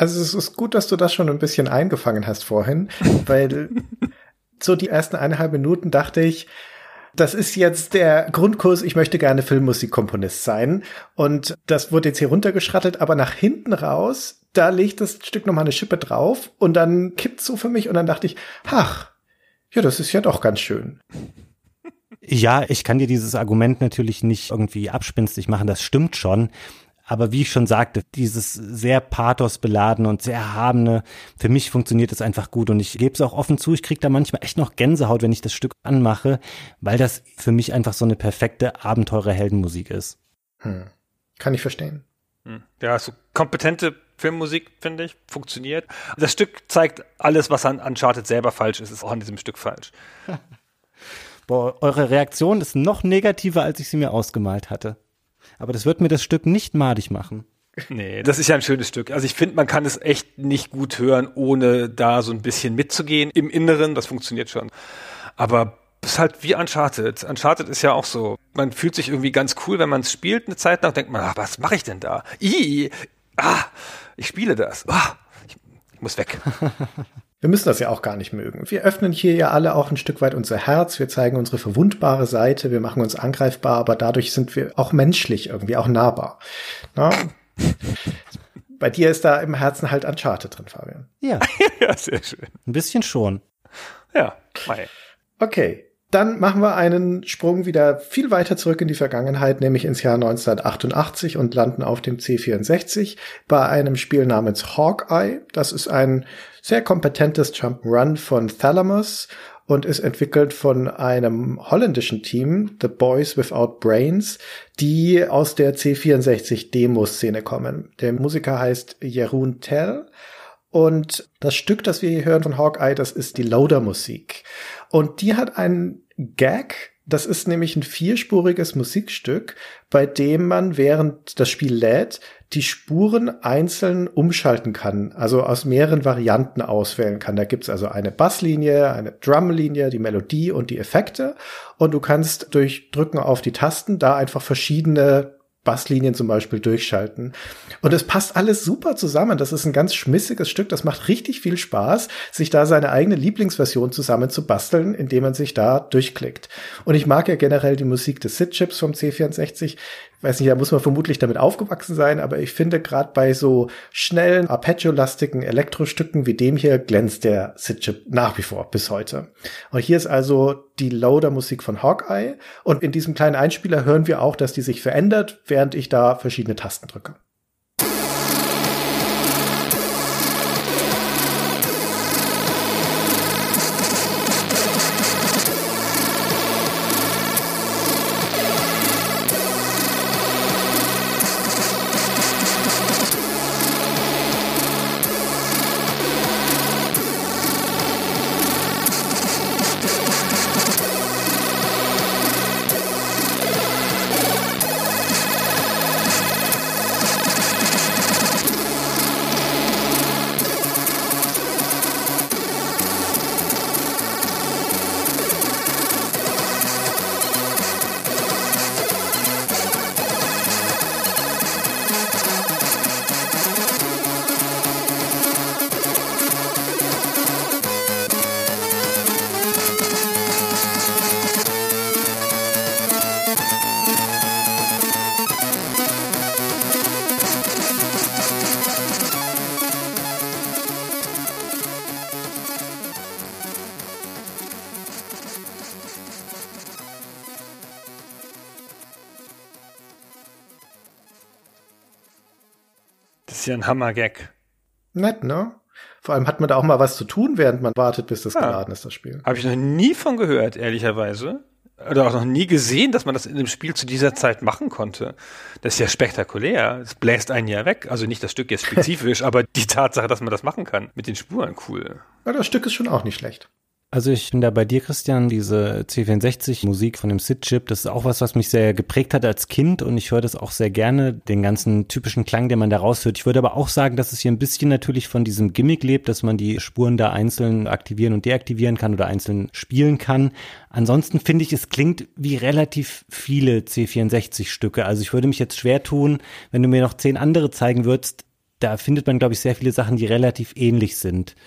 Also es ist gut, dass du das schon ein bisschen eingefangen hast vorhin, weil so die ersten eineinhalb Minuten dachte ich, das ist jetzt der Grundkurs, ich möchte gerne Filmmusikkomponist sein. Und das wurde jetzt hier runtergeschrattelt, aber nach hinten raus, da legt das Stück nochmal eine Schippe drauf und dann kippt so für mich und dann dachte ich, ach, ja, das ist ja doch ganz schön. Ja, ich kann dir dieses Argument natürlich nicht irgendwie abspinstig machen, das stimmt schon. Aber wie ich schon sagte, dieses sehr pathosbeladene und sehr erhabene, für mich funktioniert es einfach gut. Und ich gebe es auch offen zu, ich kriege da manchmal echt noch Gänsehaut, wenn ich das Stück anmache, weil das für mich einfach so eine perfekte Abenteurer-Heldenmusik ist. Hm. Kann ich verstehen. Hm. Ja, so kompetente Filmmusik, finde ich, funktioniert. Das Stück zeigt alles, was an Uncharted selber falsch ist, ist auch an diesem Stück falsch. Boah, eure Reaktion ist noch negativer, als ich sie mir ausgemalt hatte aber das wird mir das Stück nicht madig machen. Nee, das ist ja ein schönes Stück. Also ich finde, man kann es echt nicht gut hören, ohne da so ein bisschen mitzugehen. Im Inneren, das funktioniert schon. Aber es ist halt wie Uncharted. Uncharted ist ja auch so. Man fühlt sich irgendwie ganz cool, wenn man es spielt. Eine Zeit lang denkt man, ach, was mache ich denn da? I, ah, ich spiele das. Ah, ich, ich muss weg. Wir müssen das ja auch gar nicht mögen. Wir öffnen hier ja alle auch ein Stück weit unser Herz. Wir zeigen unsere verwundbare Seite. Wir machen uns angreifbar, aber dadurch sind wir auch menschlich irgendwie, auch nahbar. Na? Bei dir ist da im Herzen halt Uncharted drin, Fabian. Ja. ja, sehr schön. Ein bisschen schon. Ja, mei. Okay. Dann machen wir einen Sprung wieder viel weiter zurück in die Vergangenheit, nämlich ins Jahr 1988 und landen auf dem C64 bei einem Spiel namens Hawkeye. Das ist ein sehr kompetentes Jump'n'Run von Thalamus und ist entwickelt von einem holländischen Team, The Boys Without Brains, die aus der C64 Demo-Szene kommen. Der Musiker heißt Jeroen Tell und das Stück, das wir hier hören von Hawkeye, das ist die Loader-Musik. Und die hat einen Gag, das ist nämlich ein vierspuriges Musikstück, bei dem man während das Spiel lädt, die Spuren einzeln umschalten kann, also aus mehreren Varianten auswählen kann. Da gibt's also eine Basslinie, eine Drumlinie, die Melodie und die Effekte. Und du kannst durch Drücken auf die Tasten da einfach verschiedene Basslinien zum Beispiel durchschalten. Und es passt alles super zusammen. Das ist ein ganz schmissiges Stück. Das macht richtig viel Spaß, sich da seine eigene Lieblingsversion zusammen zu basteln, indem man sich da durchklickt. Und ich mag ja generell die Musik des SID-Chips vom C64, weiß nicht, da muss man vermutlich damit aufgewachsen sein, aber ich finde gerade bei so schnellen, arpeggio-lastigen Elektrostücken wie dem hier glänzt der Sid-Chip nach wie vor bis heute. Und hier ist also die Loader-Musik von Hawkeye und in diesem kleinen Einspieler hören wir auch, dass die sich verändert, während ich da verschiedene Tasten drücke. Ist ja ein Hammer-Gag. Nett, ne? Vor allem hat man da auch mal was zu tun, während man wartet, bis das ja. geladen ist, das Spiel. Habe ich noch nie von gehört, ehrlicherweise. Oder auch noch nie gesehen, dass man das in dem Spiel zu dieser Zeit machen konnte. Das ist ja spektakulär. Es bläst ein Jahr weg. Also nicht das Stück jetzt spezifisch, aber die Tatsache, dass man das machen kann. Mit den Spuren, cool. Ja, das Stück ist schon auch nicht schlecht. Also ich bin da bei dir, Christian, diese C64-Musik von dem SID-Chip, das ist auch was, was mich sehr geprägt hat als Kind und ich höre das auch sehr gerne, den ganzen typischen Klang, den man da raushört. Ich würde aber auch sagen, dass es hier ein bisschen natürlich von diesem Gimmick lebt, dass man die Spuren da einzeln aktivieren und deaktivieren kann oder einzeln spielen kann. Ansonsten finde ich, es klingt wie relativ viele C64-Stücke. Also ich würde mich jetzt schwer tun, wenn du mir noch zehn andere zeigen würdest, da findet man, glaube ich, sehr viele Sachen, die relativ ähnlich sind.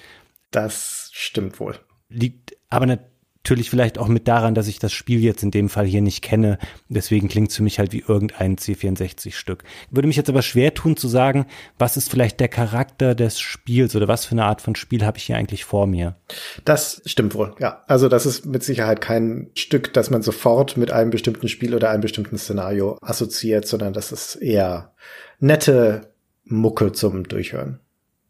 Das stimmt wohl. Liegt aber natürlich vielleicht auch mit daran, dass ich das Spiel jetzt in dem Fall hier nicht kenne. Deswegen klingt es für mich halt wie irgendein C64-Stück. Würde mich jetzt aber schwer tun zu sagen, was ist vielleicht der Charakter des Spiels oder was für eine Art von Spiel habe ich hier eigentlich vor mir. Das stimmt wohl, ja. Also das ist mit Sicherheit kein Stück, das man sofort mit einem bestimmten Spiel oder einem bestimmten Szenario assoziiert, sondern das ist eher nette Mucke zum Durchhören.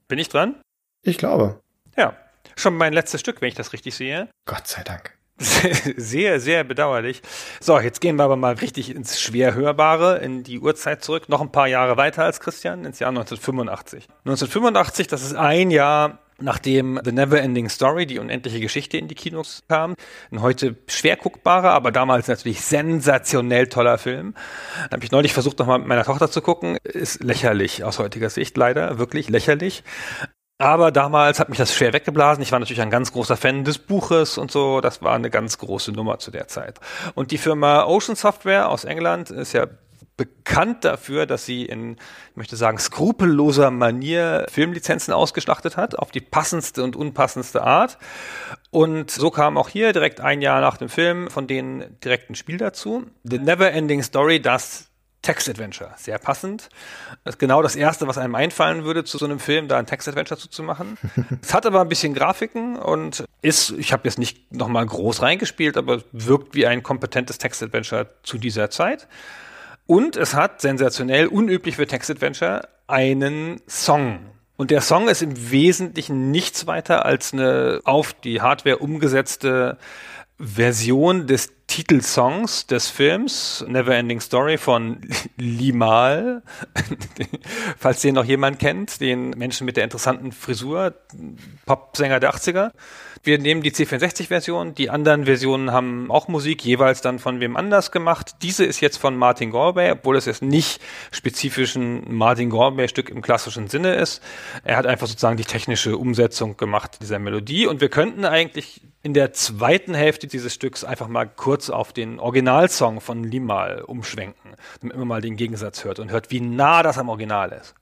Bin ich dran? Ich glaube. Ja, Schon mein letztes Stück, wenn ich das richtig sehe. Gott sei Dank. Sehr, sehr bedauerlich. So, jetzt gehen wir aber mal richtig ins Schwerhörbare, in die Uhrzeit zurück. Noch ein paar Jahre weiter als Christian, ins Jahr 1985. 1985, das ist ein Jahr nachdem The Neverending Story, die unendliche Geschichte, in die Kinos kam. Ein heute schwer guckbarer, aber damals natürlich sensationell toller Film. Da habe ich neulich versucht, nochmal mit meiner Tochter zu gucken. Ist lächerlich aus heutiger Sicht, leider, wirklich lächerlich. Aber damals hat mich das schwer weggeblasen. Ich war natürlich ein ganz großer Fan des Buches und so. Das war eine ganz große Nummer zu der Zeit. Und die Firma Ocean Software aus England ist ja bekannt dafür, dass sie in, ich möchte sagen, skrupelloser Manier Filmlizenzen ausgeschlachtet hat, auf die passendste und unpassendste Art. Und so kam auch hier direkt ein Jahr nach dem Film von denen direkt ein Spiel dazu. The Never Ending Story, das Text-Adventure. Sehr passend. Das ist genau das Erste, was einem einfallen würde, zu so einem Film, da ein Text-Adventure zuzumachen. es hat aber ein bisschen Grafiken und ist, ich habe jetzt nicht nochmal groß reingespielt, aber wirkt wie ein kompetentes Text-Adventure zu dieser Zeit. Und es hat, sensationell, unüblich für Text-Adventure, einen Song. Und der Song ist im Wesentlichen nichts weiter als eine auf die Hardware umgesetzte Version des Titelsongs des Films Neverending Story von Limal, falls den noch jemand kennt, den Menschen mit der interessanten Frisur, Popsänger der 80er. Wir nehmen die C64-Version, die anderen Versionen haben auch Musik, jeweils dann von wem anders gemacht. Diese ist jetzt von Martin Gorbey, obwohl es jetzt nicht spezifisch ein Martin Gorbey-Stück im klassischen Sinne ist. Er hat einfach sozusagen die technische Umsetzung gemacht dieser Melodie und wir könnten eigentlich in der zweiten Hälfte dieses Stücks einfach mal kurz auf den Originalsong von Limal umschwenken, damit man mal den Gegensatz hört und hört, wie nah das am Original ist.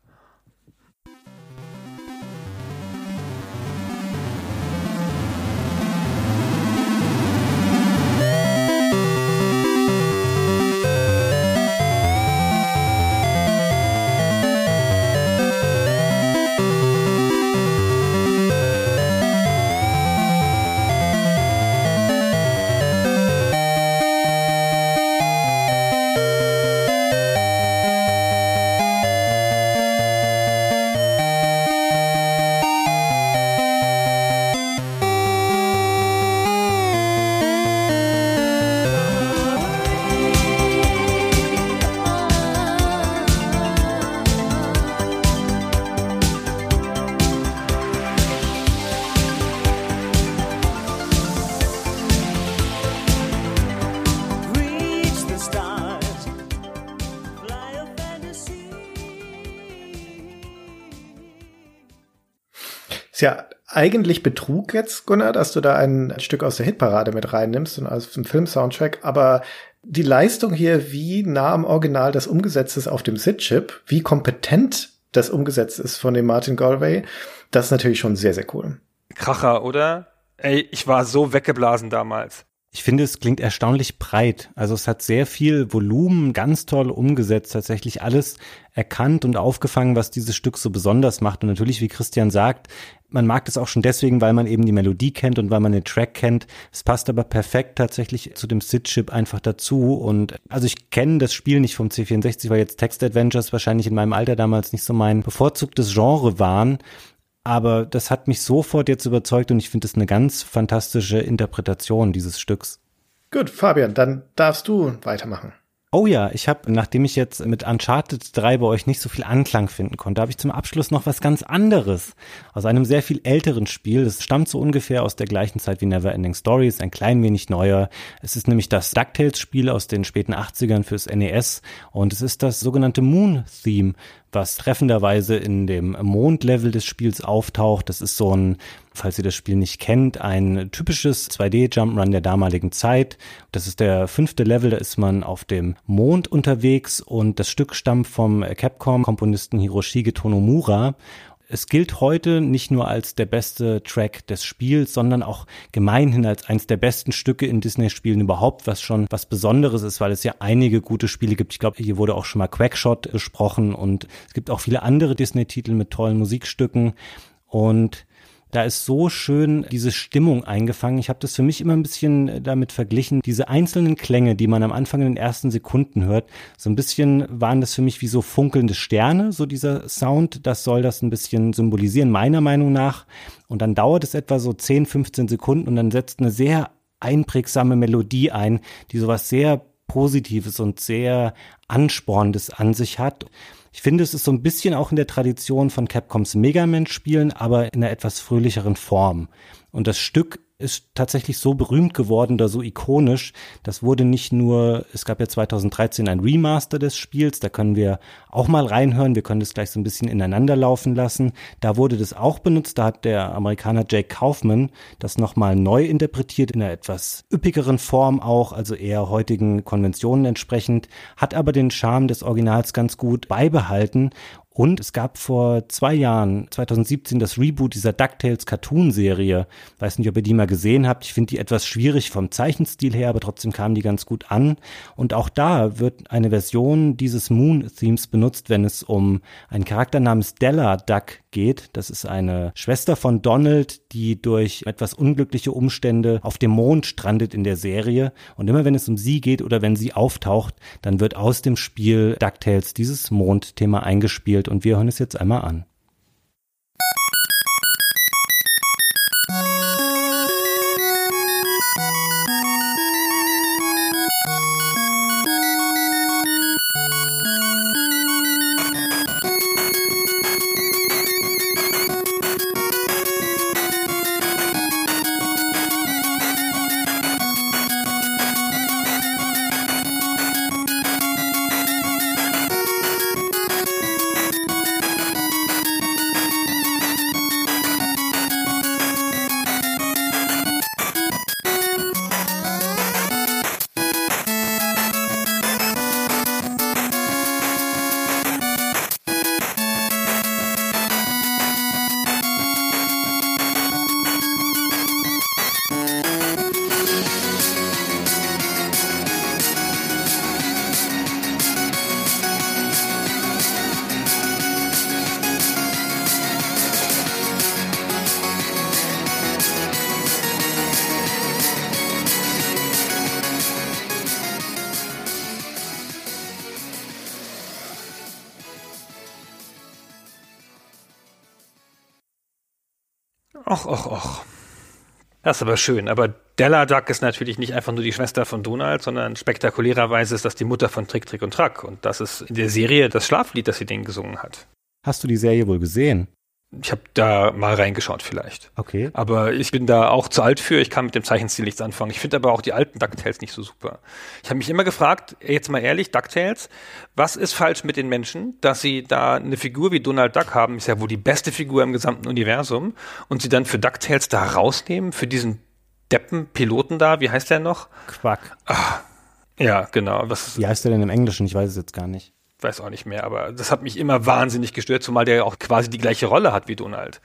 Eigentlich Betrug jetzt, Gunnar, dass du da ein Stück aus der Hitparade mit reinnimmst und aus dem Film-Soundtrack, aber die Leistung hier, wie nah am Original das umgesetzt ist auf dem SID-Chip, wie kompetent das umgesetzt ist von dem Martin Galway, das ist natürlich schon sehr, sehr cool. Kracher, oder? Ey, ich war so weggeblasen damals. Ich finde, es klingt erstaunlich breit. Also es hat sehr viel Volumen, ganz toll umgesetzt, tatsächlich alles erkannt und aufgefangen, was dieses Stück so besonders macht. Und natürlich, wie Christian sagt, man mag das auch schon deswegen, weil man eben die Melodie kennt und weil man den Track kennt. Es passt aber perfekt tatsächlich zu dem Sid-Chip einfach dazu. Und also ich kenne das Spiel nicht vom C64, weil jetzt Text-Adventures wahrscheinlich in meinem Alter damals nicht so mein bevorzugtes Genre waren. Aber das hat mich sofort jetzt überzeugt und ich finde es eine ganz fantastische Interpretation dieses Stücks. Gut, Fabian, dann darfst du weitermachen. Oh ja, ich habe, nachdem ich jetzt mit Uncharted 3 bei euch nicht so viel Anklang finden konnte, habe ich zum Abschluss noch was ganz anderes aus einem sehr viel älteren Spiel. Das stammt so ungefähr aus der gleichen Zeit wie Neverending Stories, ein klein wenig neuer. Es ist nämlich das DuckTales-Spiel aus den späten 80ern fürs NES und es ist das sogenannte Moon Theme, was treffenderweise in dem Mondlevel des Spiels auftaucht. Das ist so ein, falls ihr das Spiel nicht kennt, ein typisches 2D-Jump'n'Run der damaligen Zeit. Das ist der fünfte Level, da ist man auf dem Mond unterwegs und das Stück stammt vom Capcom-Komponisten Hiroshige Tonomura es gilt heute nicht nur als der beste Track des Spiels, sondern auch gemeinhin als eines der besten Stücke in Disney-Spielen überhaupt, was schon was Besonderes ist, weil es ja einige gute Spiele gibt. Ich glaube, hier wurde auch schon mal Quackshot besprochen und es gibt auch viele andere Disney-Titel mit tollen Musikstücken. Und da ist so schön diese Stimmung eingefangen. Ich habe das für mich immer ein bisschen äh, damit verglichen. Diese einzelnen Klänge, die man am Anfang in den ersten Sekunden hört, so ein bisschen waren das für mich wie so funkelnde Sterne, so dieser Sound. Das soll das ein bisschen symbolisieren, meiner Meinung nach. Und dann dauert es etwa so 10, 15 Sekunden und dann setzt eine sehr einprägsame Melodie ein, die sowas sehr Positives und sehr Anspornendes an sich hat. Ich finde, es ist so ein bisschen auch in der Tradition von Capcoms Mega Man Spielen, aber in einer etwas fröhlicheren Form. Und das Stück ist tatsächlich so berühmt geworden oder so ikonisch. Das wurde nicht nur, es gab ja 2013 ein Remaster des Spiels, da können wir auch mal reinhören, wir können das gleich so ein bisschen ineinander laufen lassen. Da wurde das auch benutzt, da hat der Amerikaner Jake Kaufman das nochmal neu interpretiert in einer etwas üppigeren Form auch, also eher heutigen Konventionen entsprechend, hat aber den Charme des Originals ganz gut beibehalten und es gab vor zwei Jahren, 2017, das Reboot dieser DuckTales Cartoon-Serie. Weiß nicht, ob ihr die mal gesehen habt. Ich finde die etwas schwierig vom Zeichenstil her, aber trotzdem kamen die ganz gut an. Und auch da wird eine Version dieses Moon-Themes benutzt, wenn es um einen Charakter namens Della Duck geht. Das ist eine Schwester von Donald, die durch etwas unglückliche Umstände auf dem Mond strandet in der Serie. Und immer wenn es um sie geht oder wenn sie auftaucht, dann wird aus dem Spiel DuckTales dieses Mondthema eingespielt und wir hören es jetzt einmal an. Och, och, och. Das ist aber schön. Aber Della Duck ist natürlich nicht einfach nur die Schwester von Donald, sondern spektakulärerweise ist das die Mutter von Trick, Trick und Track. Und das ist in der Serie das Schlaflied, das sie denen gesungen hat. Hast du die Serie wohl gesehen? Ich habe da mal reingeschaut vielleicht. Okay. Aber ich bin da auch zu alt für. Ich kann mit dem Zeichenstil nichts anfangen. Ich finde aber auch die alten DuckTales nicht so super. Ich habe mich immer gefragt, jetzt mal ehrlich, DuckTales, was ist falsch mit den Menschen, dass sie da eine Figur wie Donald Duck haben, ist ja wohl die beste Figur im gesamten Universum, und sie dann für DuckTales da rausnehmen, für diesen Deppen-Piloten da, wie heißt der noch? Quack. Ah, ja, genau. Was, Wie heißt der denn im Englischen? Ich weiß es jetzt gar nicht. Weiß auch nicht mehr, aber das hat mich immer wahnsinnig gestört, zumal der ja auch quasi die gleiche Rolle hat wie Donald.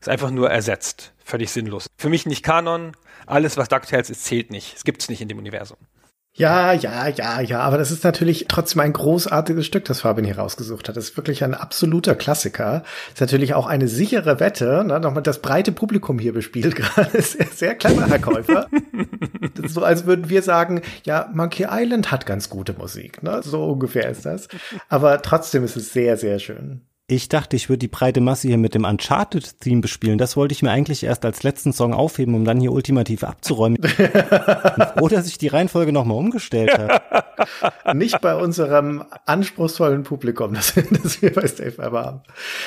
Ist einfach nur ersetzt. Völlig sinnlos. Für mich nicht Kanon. Alles, was DuckTales ist, zählt nicht. Es gibt's nicht in dem Universum. Ja, ja, ja, ja, aber das ist natürlich trotzdem ein großartiges Stück, das Fabian hier rausgesucht hat. Das ist wirklich ein absoluter Klassiker. Ist natürlich auch eine sichere Wette, ne? nochmal das breite Publikum hier bespielt gerade. Sehr, sehr clever, Herr Käufer. so, als würden wir sagen, ja, Monkey Island hat ganz gute Musik, ne? So ungefähr ist das. Aber trotzdem ist es sehr, sehr schön. Ich dachte, ich würde die breite Masse hier mit dem Uncharted-Theme bespielen. Das wollte ich mir eigentlich erst als letzten Song aufheben, um dann hier ultimativ abzuräumen. Froh, dass ich die Reihenfolge nochmal umgestellt habe. Nicht bei unserem anspruchsvollen Publikum, das, das wir bei Stave Ever haben.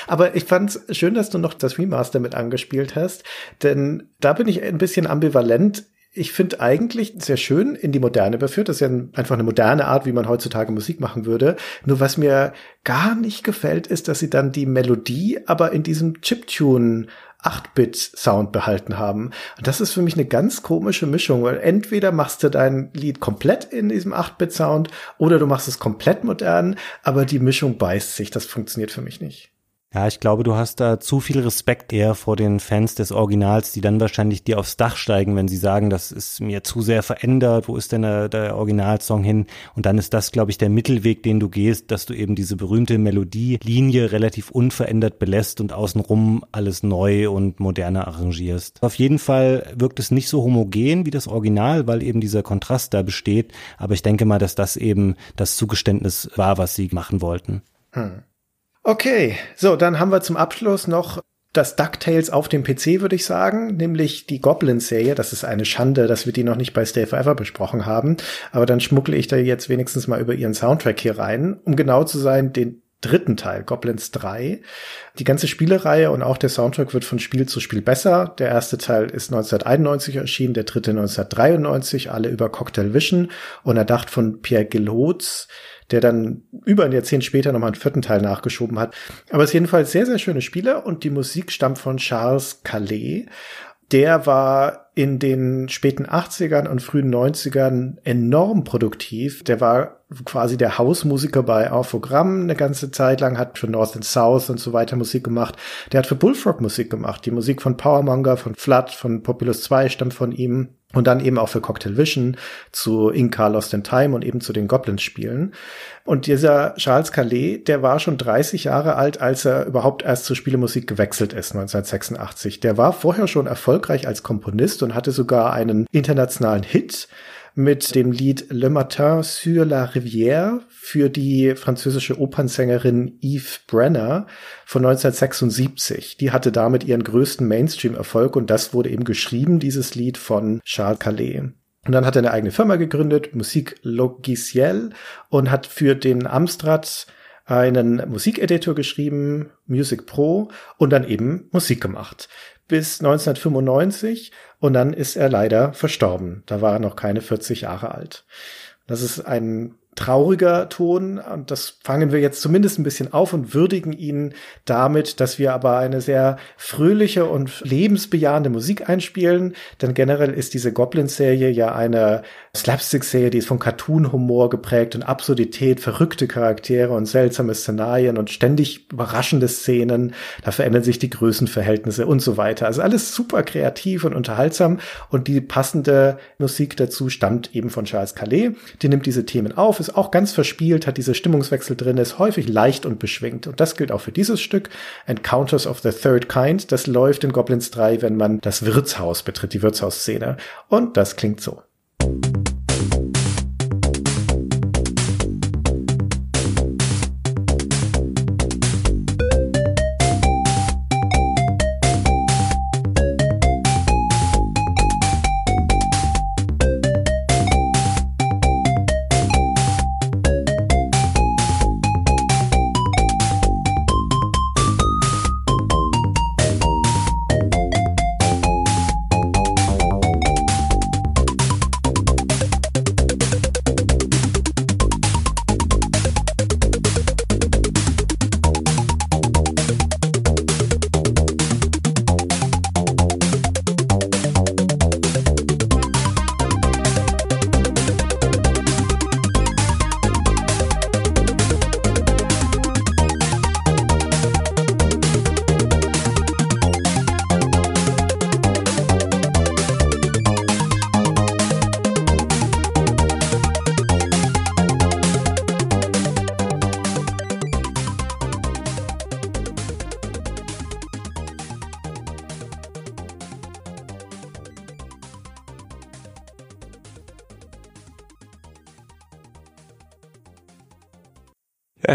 Aber ich fand es schön, dass du noch das Remaster mit angespielt hast, denn da bin ich ein bisschen ambivalent ich finde eigentlich sehr schön in die Moderne überführt. Das ist ja einfach eine moderne Art, wie man heutzutage Musik machen würde. Nur was mir gar nicht gefällt, ist, dass sie dann die Melodie aber in diesem Chiptune 8-Bit-Sound behalten haben. Und das ist für mich eine ganz komische Mischung, weil entweder machst du dein Lied komplett in diesem 8-Bit-Sound oder du machst es komplett modern, aber die Mischung beißt sich. Das funktioniert für mich nicht. Ja, ich glaube, du hast da zu viel Respekt eher vor den Fans des Originals, die dann wahrscheinlich dir aufs Dach steigen, wenn sie sagen, das ist mir zu sehr verändert, wo ist denn der, der Originalsong hin? Und dann ist das, glaube ich, der Mittelweg, den du gehst, dass du eben diese berühmte Melodielinie relativ unverändert belässt und außenrum alles neu und moderner arrangierst. Auf jeden Fall wirkt es nicht so homogen wie das Original, weil eben dieser Kontrast da besteht. Aber ich denke mal, dass das eben das Zugeständnis war, was sie machen wollten. Hm. Okay, so, dann haben wir zum Abschluss noch das DuckTales auf dem PC, würde ich sagen, nämlich die Goblin-Serie. Das ist eine Schande, dass wir die noch nicht bei Stay Forever besprochen haben. Aber dann schmuggle ich da jetzt wenigstens mal über ihren Soundtrack hier rein. Um genau zu sein, den dritten Teil, Goblins 3. Die ganze Spielereihe und auch der Soundtrack wird von Spiel zu Spiel besser. Der erste Teil ist 1991 erschienen, der dritte 1993, alle über Cocktail Vision und erdacht von Pierre Gilhoz der dann über ein Jahrzehnt später nochmal einen vierten Teil nachgeschoben hat. Aber es ist jedenfalls sehr, sehr schöne Spiele und die Musik stammt von Charles Calais. Der war in den späten 80ern und frühen 90ern enorm produktiv. Der war quasi der Hausmusiker bei Orphogramm eine ganze Zeit lang, hat für North and South und so weiter Musik gemacht. Der hat für Bullfrog Musik gemacht. Die Musik von Powermonger, von Flood, von Populous 2 stammt von ihm. Und dann eben auch für Cocktail Vision zu Inca Lost in Time und eben zu den Goblins-Spielen. Und dieser Charles Calais, der war schon 30 Jahre alt, als er überhaupt erst zur Spielemusik gewechselt ist, 1986. Der war vorher schon erfolgreich als Komponist und hatte sogar einen internationalen Hit mit dem Lied Le Matin sur la Rivière für die französische Opernsängerin Yves Brenner von 1976. Die hatte damit ihren größten Mainstream-Erfolg und das wurde eben geschrieben, dieses Lied von Charles Calais. Und dann hat er eine eigene Firma gegründet, Musik Logiciel, und hat für den Amstrad einen Musikeditor geschrieben, Music Pro, und dann eben Musik gemacht. Bis 1995 und dann ist er leider verstorben. Da war er noch keine 40 Jahre alt. Das ist ein trauriger Ton. Und das fangen wir jetzt zumindest ein bisschen auf und würdigen ihn damit, dass wir aber eine sehr fröhliche und lebensbejahende Musik einspielen, denn generell ist diese Goblin-Serie ja eine Slapstick-Serie, die ist von Cartoon-Humor geprägt und Absurdität, verrückte Charaktere und seltsame Szenarien und ständig überraschende Szenen, da verändern sich die Größenverhältnisse und so weiter. Also alles super kreativ und unterhaltsam. Und die passende Musik dazu stammt eben von Charles Calais, die nimmt diese Themen auf, ist auch ganz verspielt, hat diese Stimmungswechsel drin, ist häufig leicht und beschwingt. Und das gilt auch für dieses Stück, Encounters of the Third Kind. Das läuft in Goblins 3, wenn man das Wirtshaus betritt, die Wirtshausszene. Und das klingt so.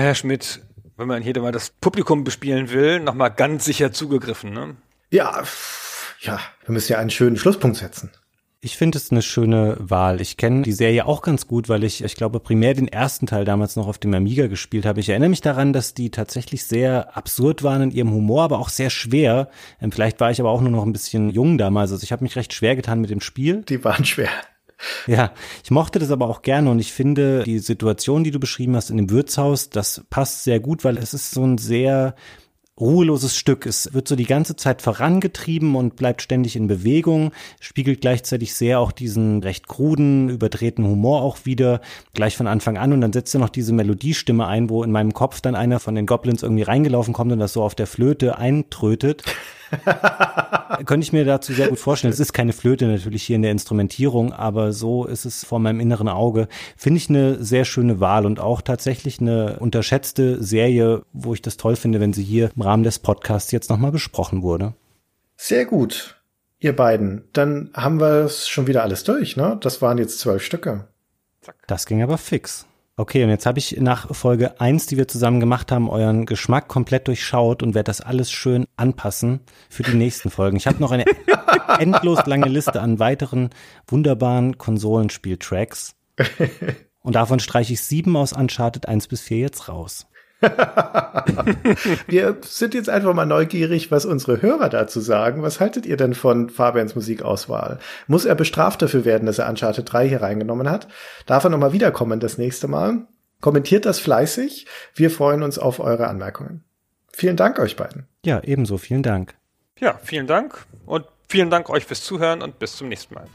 Herr Schmidt, wenn man hier mal das Publikum bespielen will, nochmal ganz sicher zugegriffen, ne? Ja, ja, wir müssen ja einen schönen Schlusspunkt setzen. Ich finde es eine schöne Wahl. Ich kenne die Serie auch ganz gut, weil ich, ich glaube, primär den ersten Teil damals noch auf dem Amiga gespielt habe. Ich erinnere mich daran, dass die tatsächlich sehr absurd waren in ihrem Humor, aber auch sehr schwer. Ähm, vielleicht war ich aber auch nur noch ein bisschen jung damals. Also ich habe mich recht schwer getan mit dem Spiel. Die waren schwer. Ja, ich mochte das aber auch gerne und ich finde die Situation, die du beschrieben hast in dem Wirtshaus, das passt sehr gut, weil es ist so ein sehr ruheloses Stück. Es wird so die ganze Zeit vorangetrieben und bleibt ständig in Bewegung, spiegelt gleichzeitig sehr auch diesen recht kruden, überdrehten Humor auch wieder, gleich von Anfang an. Und dann setzt er noch diese Melodiestimme ein, wo in meinem Kopf dann einer von den Goblins irgendwie reingelaufen kommt und das so auf der Flöte eintrötet. Könnte ich mir dazu sehr gut vorstellen. Es ist keine Flöte natürlich hier in der Instrumentierung, aber so ist es vor meinem inneren Auge. Finde ich eine sehr schöne Wahl und auch tatsächlich eine unterschätzte Serie, wo ich das toll finde, wenn sie hier im Rahmen des Podcasts jetzt nochmal besprochen wurde. Sehr gut, ihr beiden. Dann haben wir es schon wieder alles durch, ne? Das waren jetzt zwölf Stücke. Das ging aber fix. Okay, und jetzt habe ich nach Folge eins, die wir zusammen gemacht haben, euren Geschmack komplett durchschaut und werde das alles schön anpassen für die nächsten Folgen. Ich habe noch eine endlos lange Liste an weiteren wunderbaren Konsolenspieltracks. Und davon streiche ich sieben aus Uncharted 1 bis 4 jetzt raus. Wir sind jetzt einfach mal neugierig, was unsere Hörer dazu sagen. Was haltet ihr denn von Fabians Musikauswahl? Muss er bestraft dafür werden, dass er Uncharted 3 hier reingenommen hat? Darf er nochmal wiederkommen das nächste Mal? Kommentiert das fleißig. Wir freuen uns auf eure Anmerkungen. Vielen Dank euch beiden. Ja, ebenso. Vielen Dank. Ja, vielen Dank und vielen Dank euch fürs Zuhören und bis zum nächsten Mal.